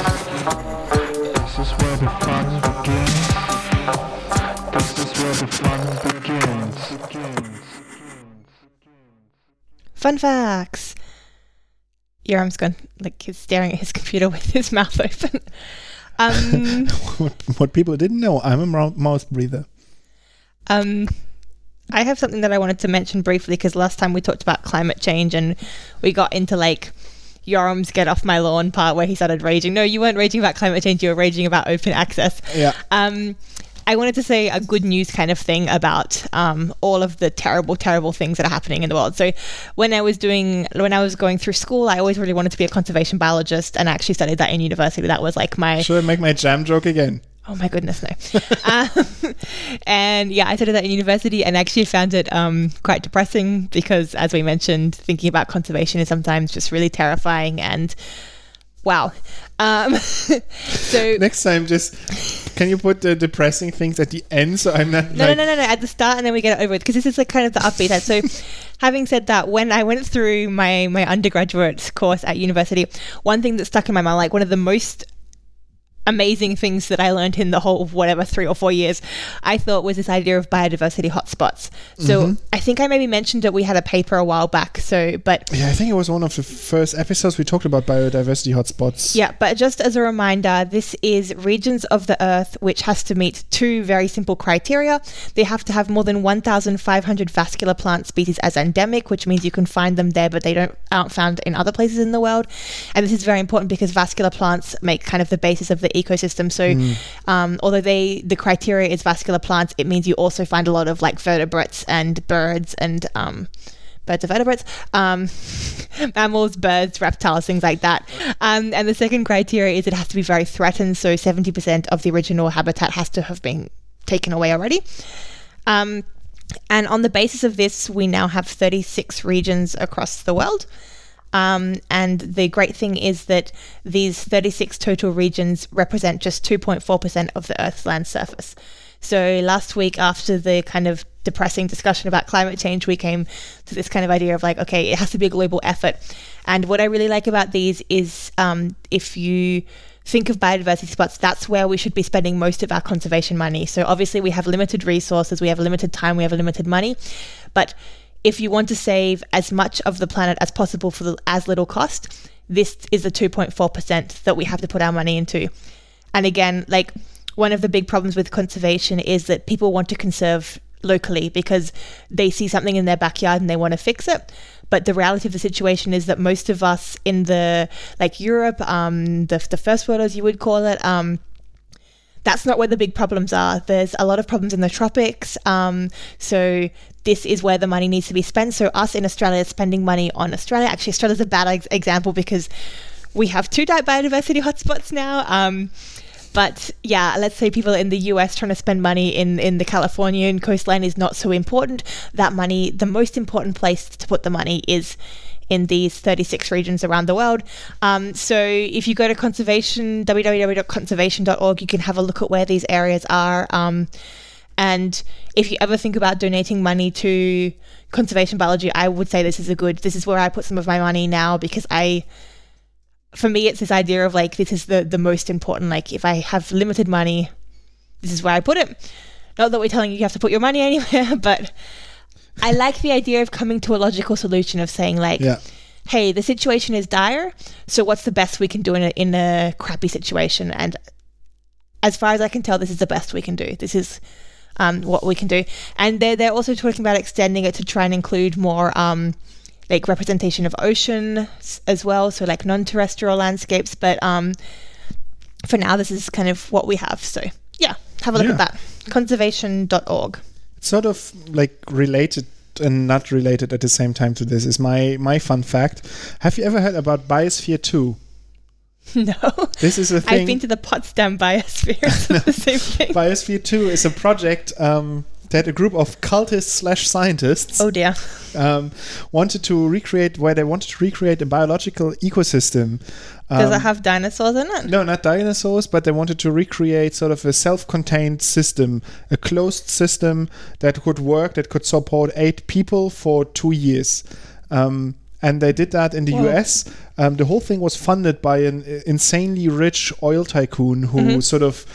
This is where the fun begins. This is where the fun begins. Fun facts. Yoram's gone like he's staring at his computer with his mouth open. Um, what, what people didn't know, I'm a mou- mouth breather. um, I have something that I wanted to mention briefly because last time we talked about climate change and we got into like Yoram's get off my lawn part where he started raging. No, you weren't raging about climate change. You were raging about open access. Yeah. Um, I wanted to say a good news kind of thing about um, all of the terrible, terrible things that are happening in the world. So, when I was doing, when I was going through school, I always really wanted to be a conservation biologist, and I actually studied that in university. That was like my Should I make my jam joke again? Oh my goodness, no. um, and yeah, I studied that in university and actually found it um, quite depressing because, as we mentioned, thinking about conservation is sometimes just really terrifying and wow. Um, so Next time, just can you put the depressing things at the end so I'm not No, like, no, no, no, no, at the start, and then we get it over with because this is like kind of the upbeat. So, having said that, when I went through my my undergraduate course at university, one thing that stuck in my mind, like one of the most amazing things that I learned in the whole of whatever three or four years, I thought was this idea of biodiversity hotspots. So mm-hmm. I think I maybe mentioned that we had a paper a while back. So, but Yeah, I think it was one of the first episodes we talked about biodiversity hotspots. Yeah, but just as a reminder, this is regions of the Earth which has to meet two very simple criteria. They have to have more than 1,500 vascular plant species as endemic, which means you can find them there, but they don't aren't found in other places in the world. And this is very important because vascular plants make kind of the basis of the ecosystem. So, um, although they the criteria is vascular plants, it means you also find a lot of like vertebrates and birds and um, birds of vertebrates, um, mammals, birds, reptiles, things like that. Um, and the second criteria is it has to be very threatened. So 70% of the original habitat has to have been taken away already. Um, and on the basis of this, we now have 36 regions across the world. Um, and the great thing is that these 36 total regions represent just 2.4% of the Earth's land surface. So last week, after the kind of depressing discussion about climate change, we came to this kind of idea of like, okay, it has to be a global effort. And what I really like about these is um, if you think of biodiversity spots, that's where we should be spending most of our conservation money. So obviously, we have limited resources, we have limited time, we have limited money, but if you want to save as much of the planet as possible for as little cost, this is the 2.4% that we have to put our money into. And again, like one of the big problems with conservation is that people want to conserve locally because they see something in their backyard and they want to fix it. But the reality of the situation is that most of us in the like Europe, um, the the first world as you would call it, um, that's not where the big problems are. There's a lot of problems in the tropics. Um, so this is where the money needs to be spent. So us in Australia spending money on Australia. Actually, Australia's a bad ex- example because we have two biodiversity hotspots now. Um, but yeah, let's say people in the US trying to spend money in, in the Californian coastline is not so important. That money, the most important place to put the money is in these 36 regions around the world. Um, so if you go to conservation, www.conservation.org, you can have a look at where these areas are. Um, and if you ever think about donating money to conservation biology, I would say this is a good, this is where I put some of my money now because I, for me, it's this idea of like, this is the, the most important. Like, if I have limited money, this is where I put it. Not that we're telling you you have to put your money anywhere, but I like the idea of coming to a logical solution of saying, like, Yeah. hey, the situation is dire. So what's the best we can do in a, in a crappy situation? And as far as I can tell, this is the best we can do. This is um, what we can do. And they're, they're also talking about extending it to try and include more um, like representation of ocean as well. So like non-terrestrial landscapes. But um, for now, this is kind of what we have. So yeah, have a look Yeah. at that. Conservation.org. It's sort of like related and not related at the same time to this is my my fun fact. Have you ever heard about Biosphere 2? No. This is a thing. I've been to the Potsdam Biosphere. It's the same thing. Biosphere 2 is a project um, that a group of cultists slash scientists Oh dear. um, wanted to recreate where they wanted to recreate a biological ecosystem. Does Um, it have dinosaurs in it? no, not dinosaurs, but they wanted to recreate sort of a self-contained system, a closed system that could work, that could support eight people for two years. Um, and they did that in the Wow. US. Um, the whole thing was funded by an insanely rich oil tycoon who sort of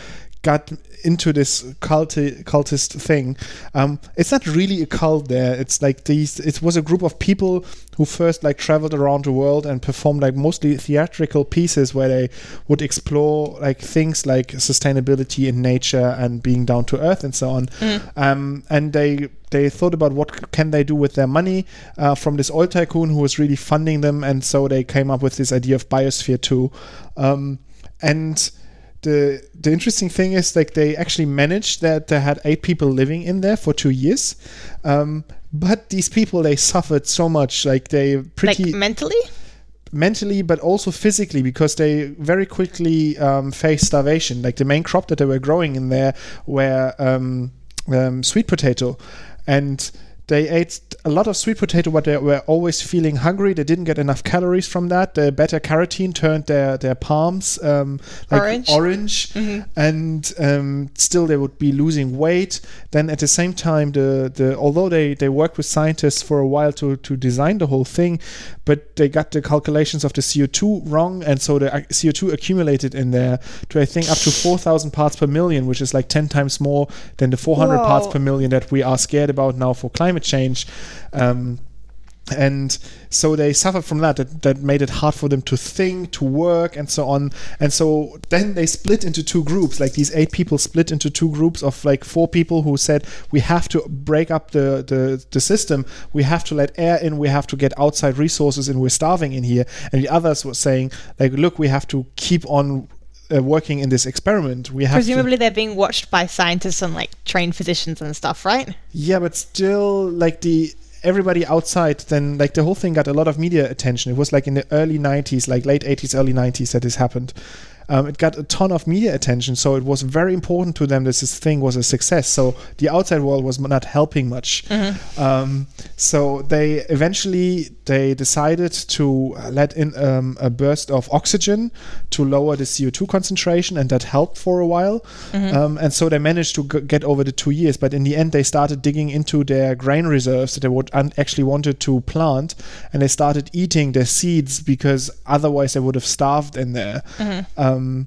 got into this culti- cultist thing. Um, it's not really a cult there. It's like these. It was a group of people who first like traveled around the world and performed like mostly theatrical pieces where they would explore like things like sustainability in nature and being down to earth and so on. Um, and they they thought about what can they do with their money uh, from this oil tycoon who was really funding them, and so they came up with this idea of Biosphere 2. Um, and the the interesting thing is like they actually managed that they had eight people living in there for two years. Um, but these people they suffered so much, like they pretty Like mentally? mentally but also physically because they very quickly um, faced starvation like the main crop that they were growing in there were um, um, sweet potato and they ate a lot of sweet potato but they were always feeling hungry. They didn't get enough calories from that. The beta carotene turned their their palms um, like Orange. orange and um, still they would be losing weight. Then at the same time the, the although they, they worked with scientists for a while to, to design the whole thing but they got the calculations of the CO2 wrong and so the uh, CO2 accumulated in there to I think up to 4000 parts per million which is like 10 times more than the 400 parts per million that we are scared about now for climate change um, and so they suffered from that. that that made it hard for them to think to work and so on. And so then they split into two groups like these eight people split into two groups of like four people who said we have to break up the the, the system. We have to let air in. We have to get outside resources and we're starving in here. And the others were saying like look we have to keep on uh, working in this experiment we have to Presumably they're being watched by scientists and like trained physicians and stuff, right? Yeah, but still, like the everybody outside, then like the whole thing got a lot of media attention. It was like in the early '90s, like late '80s, early '90s that this happened. Um, it got a ton of media attention, so it was very important to them that this thing was a success. So the outside world was not helping much. Um, so they eventually they decided to let in um, a burst of oxygen to lower the CO2 concentration, and that helped for a while. Um, and so they managed to g- get over the two years. But in the end, they started digging into their grain reserves that they would un- actually wanted to plant, and they started eating their seeds because otherwise they would have starved in there. Um,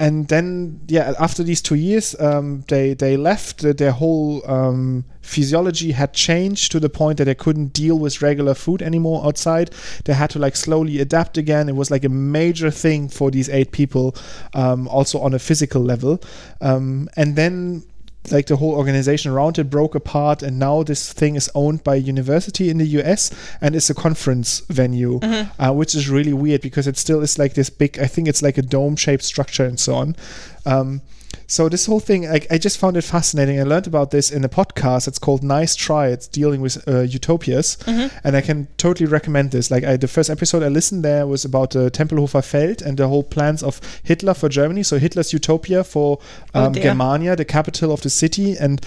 and then yeah after these two years um, they they left. Their whole um, physiology had changed to the point that they couldn't deal with regular food anymore outside. They had to like slowly adapt again. It was like a major thing for these eight people um, also on a physical level. Um, and then like the whole organization around it broke apart and now this thing is owned by a university in the US and it's a conference venue uh, which is really weird because it still is like this big I think it's like a dome shaped structure and so on. Um, so this whole thing I, I just found it fascinating. I learned about this in a podcast. It's called Nice Try. It's dealing with uh, utopias. And I can totally recommend this. Like I, the first episode I listened there was about the Tempelhofer Feld and the whole plans of Hitler for Germany. So Hitler's utopia for Oh um, dear. Germania the capital of the city. And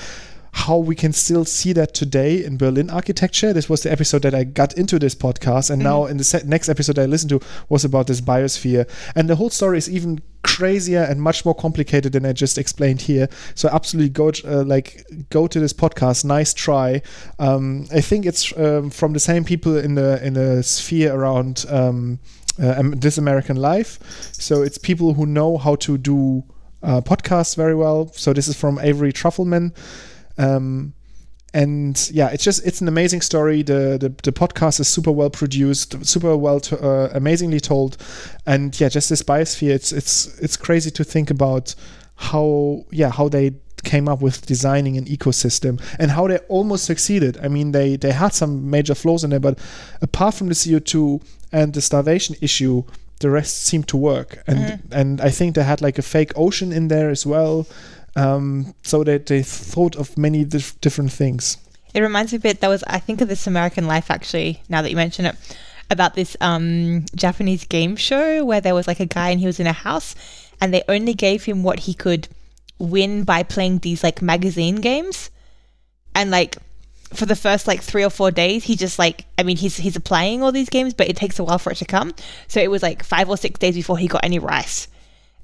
how we can still see that today in Berlin architecture. This was the episode that I got into this podcast, and now in the next episode I listened to was about this biosphere, and the whole story is even crazier and much more complicated than I just explained here. So absolutely go uh, like go to this podcast. Nice try. Um, I think it's um, from the same people in the in the sphere around um, uh, This American Life. So it's people who know how to do uh, podcasts very well. So this is from Avery Trufelman. Um, and yeah, it's just it's an amazing story. The the, the podcast is super well produced, super well, to, uh, amazingly told, and yeah, just this biosphere. It's it's it's crazy to think about how yeah how they came up with designing an ecosystem and how they almost succeeded. I mean, they they had some major flaws in there, but apart from the CO two and the starvation issue, the rest seemed to work. And and I think they had like a fake ocean in there as well. Um, so they, they thought of many dif- different things. It reminds me a bit. That was I think of this American Life actually. Now that you mention it, about this um, Japanese game show where there was like a guy and he was in a house, and they only gave him what he could win by playing these like magazine games. and like for the first like three or four days, he just like I mean he's he's playing all these games, but it takes a while for it to come. So it was like five or six days before he got any rice.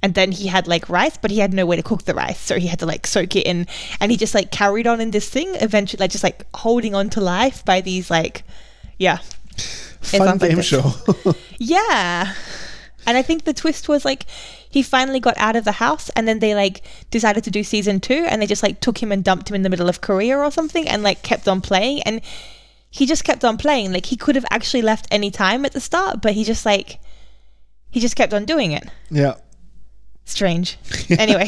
And then he had like rice, but he had no way to cook the rice, so he had to like soak it in, and he just like carried on in this thing. Eventually, like just like holding on to life by these like, yeah, Fun sounds like game show. yeah. And I think the twist was like he finally got out of the house and then they like decided to do season 2 and they just like took him and dumped him in the middle of Korea or something and like kept on playing and he just kept on playing like he could have actually left any time at the start but he just like he just kept on doing it. yeah. Strange. Anyway,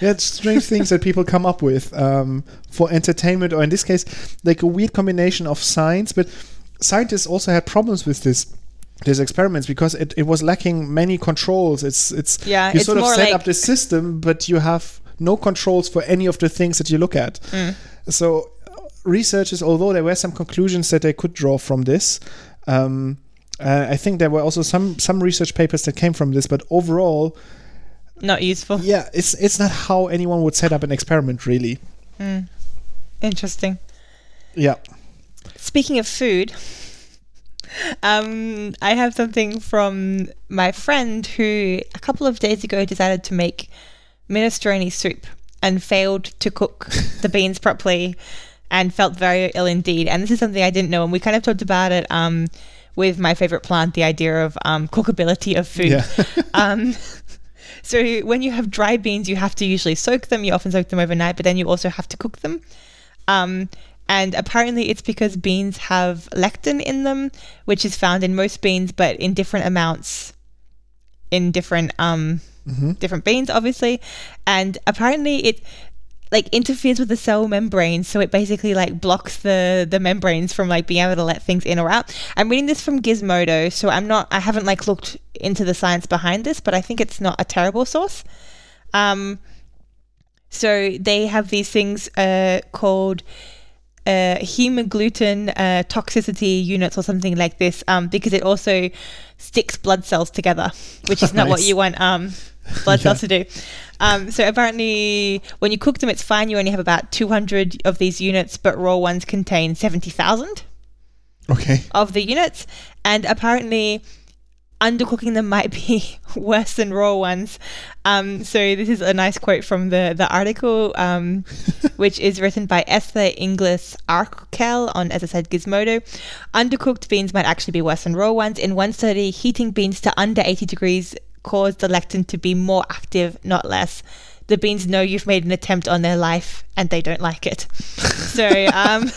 Yeah, it's strange things that people come up with um, for entertainment, or in this case, like a weird combination of science. But scientists also had problems with this these experiments because it, it was lacking many controls. It's it's Yeah, you it's sort of set like- up the system, but you have no controls for any of the things that you look at. Mm. So uh, researchers, although there were some conclusions that they could draw from this. Um, uh, I think there were also some some research papers that came from this, but overall, not useful. yeah, it's it's not how anyone would set up an experiment, really. Interesting. Yeah. Speaking of food, um, I have something from my friend who a couple of days ago decided to make minestrone soup and failed to cook the beans properly and felt very ill indeed. And this is something I didn't know, and we kind of talked about it um, with my favorite plant, the idea of um, cookability of food. Yeah. So when you have dry beans, you have to usually soak them. You often soak them overnight, but then you also have to cook them. Um, and apparently, it's because beans have lectin in them, which is found in most beans, but in different amounts in different um different beans, obviously. And apparently, it like interferes with the cell membrane, so it basically like blocks the the membranes from like being able to let things in or out. I'm reading this from Gizmodo, so I'm not I haven't like looked into the science behind this, but I think it's not a terrible source. Um, so they have these things uh, called uh, hemagglutinin uh, toxicity units or something like this um, because it also sticks blood cells together, which is not what you want um, blood Yeah. cells to do. Um, so apparently, when you cook them, it's fine. You only have about 200 of these units, but raw ones contain 70,000 Okay. of the units, and apparently undercooking them might be worse than raw ones. Um, so this is a nice quote from the the article, um, which is written by Esther Inglis Arkell on, as I said, Gizmodo. Undercooked beans might actually be worse than raw ones. In one study, heating beans to under 80 degrees caused the lectin to be more active, not less. The beans know you've made an attempt on their life, and they don't like it. So. Um,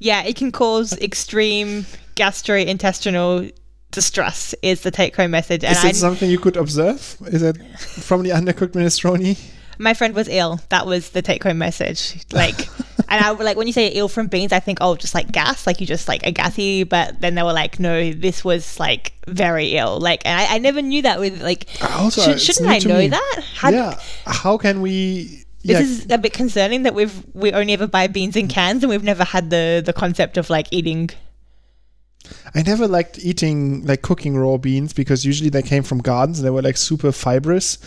yeah, it can cause extreme gastrointestinal distress is the take home message. And Is I, it something you could observe? Is it from the undercooked minestrone? My friend was ill. That was the take home message. Like, and I like when you say ill from beans, I think oh, just like gas, like you just like a gassy. But then they were like, no, this was like very ill. Like, and I, I never knew that with like. Also, should, it's shouldn't I know me. that? How, yeah. How can we? This Yeah. is a bit concerning that we've we only ever buy beans in cans and we've never had the the concept of like eating. I never liked eating like cooking raw beans because usually they came from gardens and they were like super fibrous,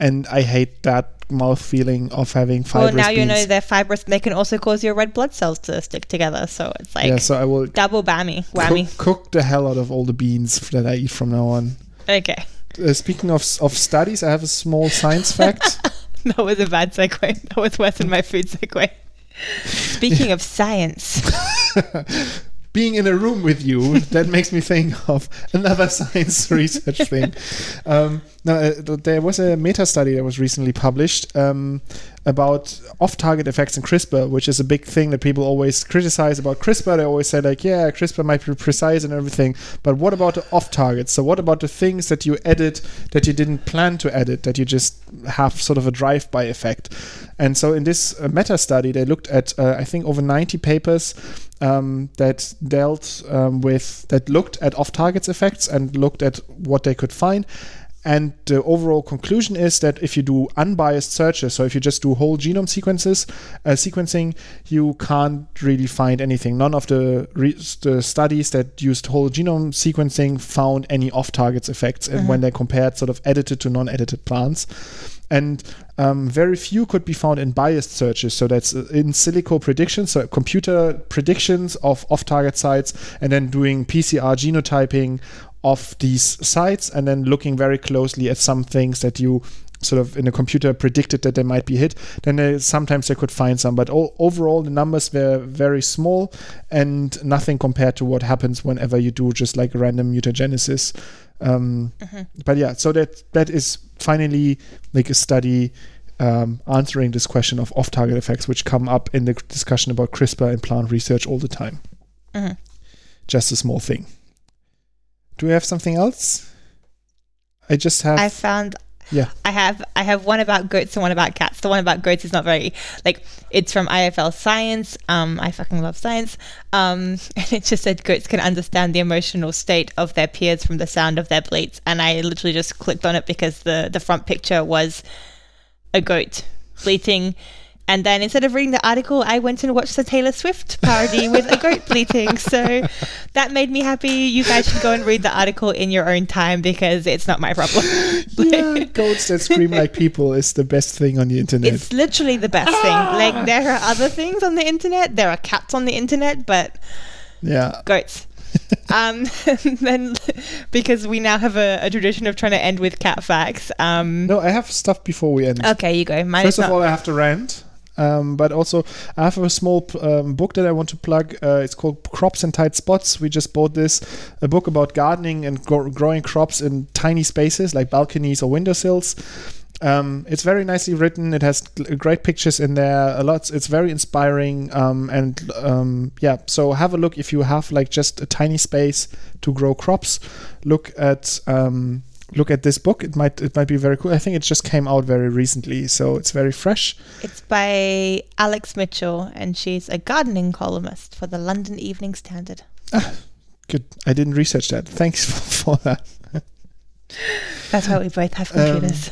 and I hate that mouth feeling of having fibrous Well, now beans. you know they're fibrous. They can also cause your red blood cells to stick together. So it's like yeah, so I will double bammy, whammy. cook, cook the hell out of all the beans that I eat from now on. Okay, Uh, speaking of of studies, I have a small science fact. that was a bad segue. That was worse than my food segue. Speaking of science, being in a room with you, that makes me think of another science research thing. Um, now, uh, there was a meta study that was recently published um, about off target effects in CRISPR, which is a big thing that people always criticize about CRISPR. They always say, like, yeah, CRISPR might be precise and everything, but what about the off targets? So, what about the things that you edit that you didn't plan to edit, that you just have sort of a drive by effect? And so, in this uh, meta study, they looked at, uh, I think, over 90 papers um, that dealt um, with that looked at off targets effects and looked at what they could find. And the overall conclusion is that if you do unbiased searches, so if you just do whole genome sequences, uh, sequencing, you can't really find anything. None of the, re- the studies that used whole genome sequencing found any off-targets effects and when they compared sort of edited to non-edited plants. and um, very few could be found in biased searches. So that's uh, in silico predictions, so computer predictions of off-target sites, and then doing PCR genotyping of these sites, and then looking very closely at some things that you sort of in a computer predicted that they might be hit, then they, sometimes they could find some. But o- overall, the numbers were very small and nothing compared to what happens whenever you do just like random mutagenesis. Um, But yeah, so that that is finally like a study um, answering this question of off-target effects, which come up in the discussion about CRISPR in plant research all the time. Mhm. Just a small thing. Do we have something else? I just have. I found yeah. I have I have one about goats and one about cats. The one about goats is not very like it's from IFL Science. Um, I fucking love science. Um, and it just said goats can understand the emotional state of their peers from the sound of their bleats. And I literally just clicked on it because the the front picture was a goat bleating. And then instead of reading the article, I went and watched the Taylor Swift parody with a goat bleating. So that made me happy. You guys should go and read the article in your own time because it's not my problem. yeah, goats that scream like people is the best thing on the internet. It's literally the best thing. Like there are other things on the internet. There are cats on the internet, but yeah. goats. um, then because we now have a, a tradition of trying to end with cat facts. Um, No, I have stuff before we end. okay, you go. Mine First of not- all, I have to rant. Um, but also, I have a small um, book that I want to plug. Uh, it's called Crops in Tight Spots. We just bought this, a book about gardening and gro- growing crops in tiny spaces like balconies or windowsills. Um, it's very nicely written. It has great pictures in there. A lot. It's very inspiring. Um, and um, yeah, so have a look if you have like just a tiny space to grow crops. Look at um, look at this book. It might it might be very cool. I think it just came out very recently, so it's very fresh. It's by Alex Mitchell, and she's a gardening columnist for the London Evening Standard. Ah, Good. I didn't research that. Thanks for, for that. That's why we both have Um, computers.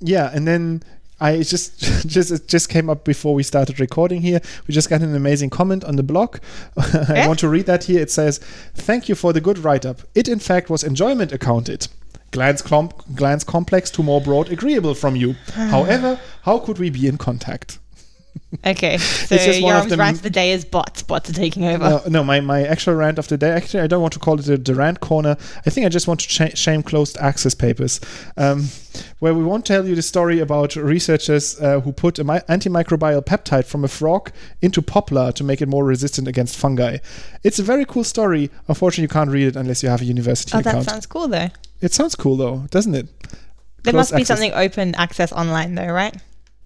Yeah, and then I just just it just came up before we started recording here. We just got an amazing comment on the blog. I Yeah? want to read that here. It says, "Thank you for the good write-up. It in fact was enjoyment accounted." Glance, glance complex to more broad agreeable from you. However, how could we be in contact? okay, so it's just one your of them- rant of the day is bots. Bots are taking over. No, no, my, my actual rant of the day. Actually, I don't want to call it a, the rant corner. I think I just want to sh- shame closed access papers, um, where we won't tell you the story about researchers uh, who put an mi- antimicrobial peptide from a frog into poplar to make it more resistant against fungi. It's a very cool story. Unfortunately, you can't read it unless you have a university oh, that sounds cool though. It sounds cool though, doesn't it? There must be access. something open access online though, right?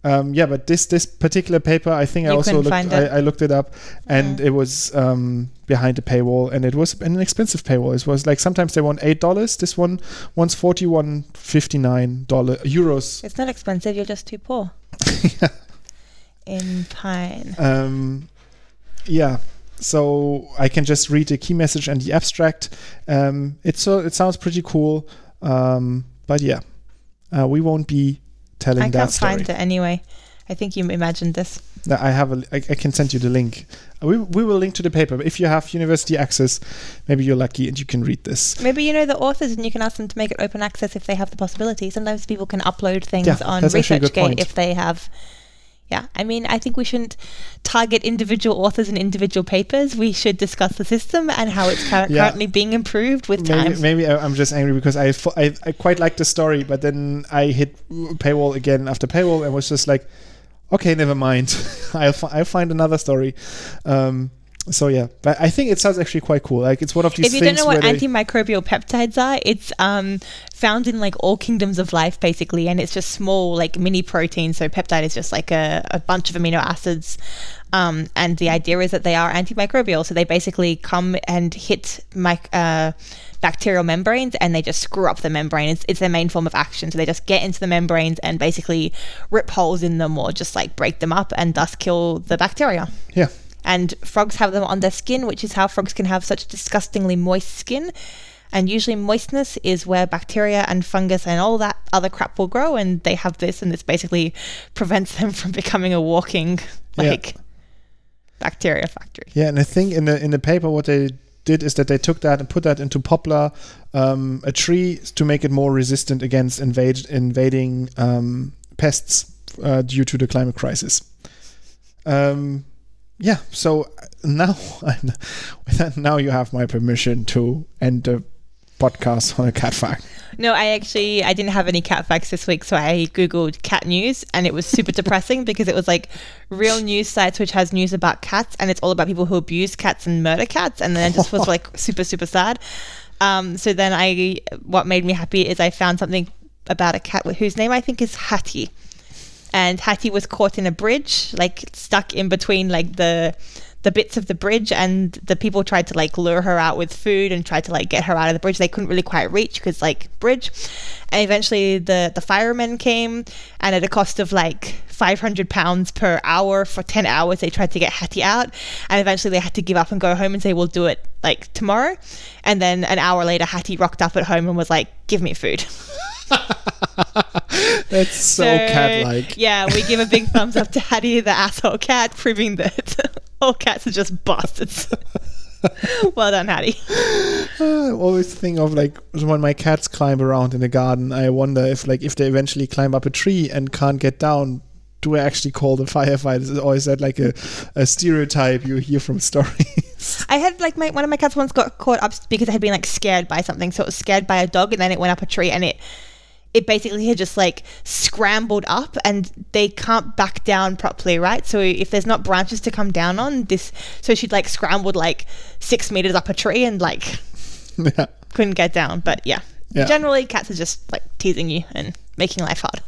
Um, yeah, but this this particular paper, I think I also looked. I. I looked it up, and Mm. it was um, behind the paywall, and it was an expensive paywall. It was like sometimes they want eight dollars. This one wants forty one fifty nine dollar euros. It's not expensive. You're just too poor. In Pine. Um, yeah. So I can just read the key message and the abstract. Um, it's so it sounds pretty cool, um, but yeah, uh, we won't be telling I that can't story. find it anyway. I think you imagined this. I have a. I, I can send you the link. Uh, We, we will link to the paper. But if you have university access, maybe you're lucky and you can read this. Maybe you know the authors and you can ask them to make it open access if they have the possibility. Sometimes people can upload things Yeah, on that's actually a good ResearchGate if they have. Yeah, I mean, I think we shouldn't target individual authors and individual papers. We should discuss the system and how it's cur- Yeah. currently being improved with Maybe, time. maybe I'm just angry because I, fo- I I quite like the story, but then I hit paywall again after paywall and was just like, okay, never mind. I'll fi- I'll find another story. Um, so yeah, but I think it sounds actually quite cool. Like it's one of these If you don't know what antimicrobial peptides are, it's um, found in like all kingdoms of life basically, and it's just small like mini proteins. So peptide is just like a, a bunch of amino acids, um, and the idea is that they are antimicrobial. So they basically come and hit mic- uh, bacterial membranes, and they just screw up the membrane. It's, it's their main form of action. So they just get into the membranes and basically rip holes in them, or just like break them up, and thus kill the bacteria. yeah. And frogs have them on their skin, which is how frogs can have such disgustingly moist skin. And usually, moistness is where bacteria and fungus and all that other crap will grow. And they have this, and this basically prevents them from becoming a walking, Yeah. like, bacteria factory. Yeah, and I think in the in the paper what they did is that they took that and put that into poplar, um, a tree, to make it more resistant against invade, invading um, pests uh, due to the climate crisis. Um, yeah, so now with that, now you have my permission to end the podcast on a cat fact. No, I actually I didn't have any cat facts this week, so I googled cat news, and it was super depressing because it was like real news sites which has news about cats, and it's all about people who abuse cats and murder cats, and then it just was like super super sad. Um, so then I, what made me happy is I found something about a cat whose name I think is Hattie, and Hattie was caught in a bridge, like stuck in between like the the bits of the bridge and the people tried to like lure her out with food and tried to like get her out of the bridge. They couldn't really quite reach because like bridge and eventually the the firemen came and at a cost of like 500 pounds per hour for 10 hours they tried to get hattie out and eventually they had to give up and go home and say we'll do it like tomorrow. And then an hour later hattie rocked up at home and was like give me food. That's so, cat-like. yeah we give a big thumbs up to hattie the asshole cat proving that all cats are just bastards well done hattie I always think of like when my cats climb around in the garden. I wonder if like if they eventually climb up a tree and can't get down, do I actually call the firefighters, or is that like a, a stereotype you hear from stories? I had like my one of my cats once got caught up because it had been like scared by something. So it was scared by a dog, and then it went up a tree, and it it basically had just like scrambled up, and they can't back down properly, right? So if there's not branches to come down on, this so she'd like scrambled like six meters up a tree and like yeah. couldn't get down. But yeah, Yeah. generally cats are just like teasing you and making life hard.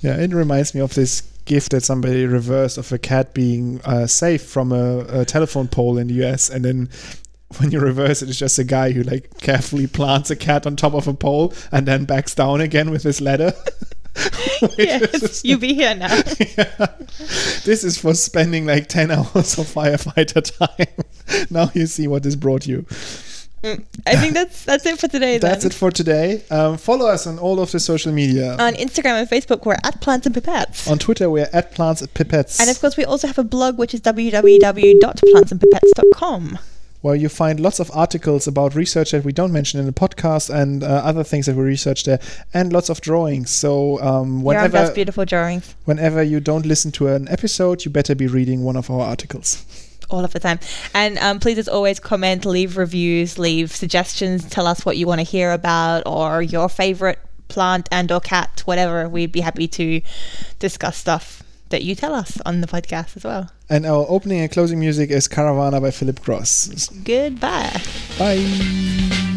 Yeah, it reminds me of this gift that somebody reversed of a cat being uh, safe from a, a telephone pole in the US, and then when you reverse it, it's just a guy who like carefully plants a cat on top of a pole and then backs down again with his ladder. Yes, you be here now. Yeah. This is for spending like 10 hours of firefighter time. now you see what this brought you. I think that's that's it for today. That's then. it for today. Um, follow us on all of the social media. On Instagram and Facebook, we're at Plants and Pipettes. on Twitter, we're at plants and pipettes. And of course, we also have a blog, which is www.plantsandpipettes.com. where you find lots of articles about research that we don't mention in the podcast and uh, other things that we research there, and lots of drawings. So um, whenever does beautiful drawings whenever you don't listen to an episode, you better be reading one of our articles. all of the time. And um, please, as always, comment, leave reviews, leave suggestions, tell us what you want to hear about or your favorite plant and or cat, whatever. We'd be happy to discuss stuff that you tell us on the podcast as well. And our opening and closing music is Caravana by Philip Cross. Goodbye. Bye.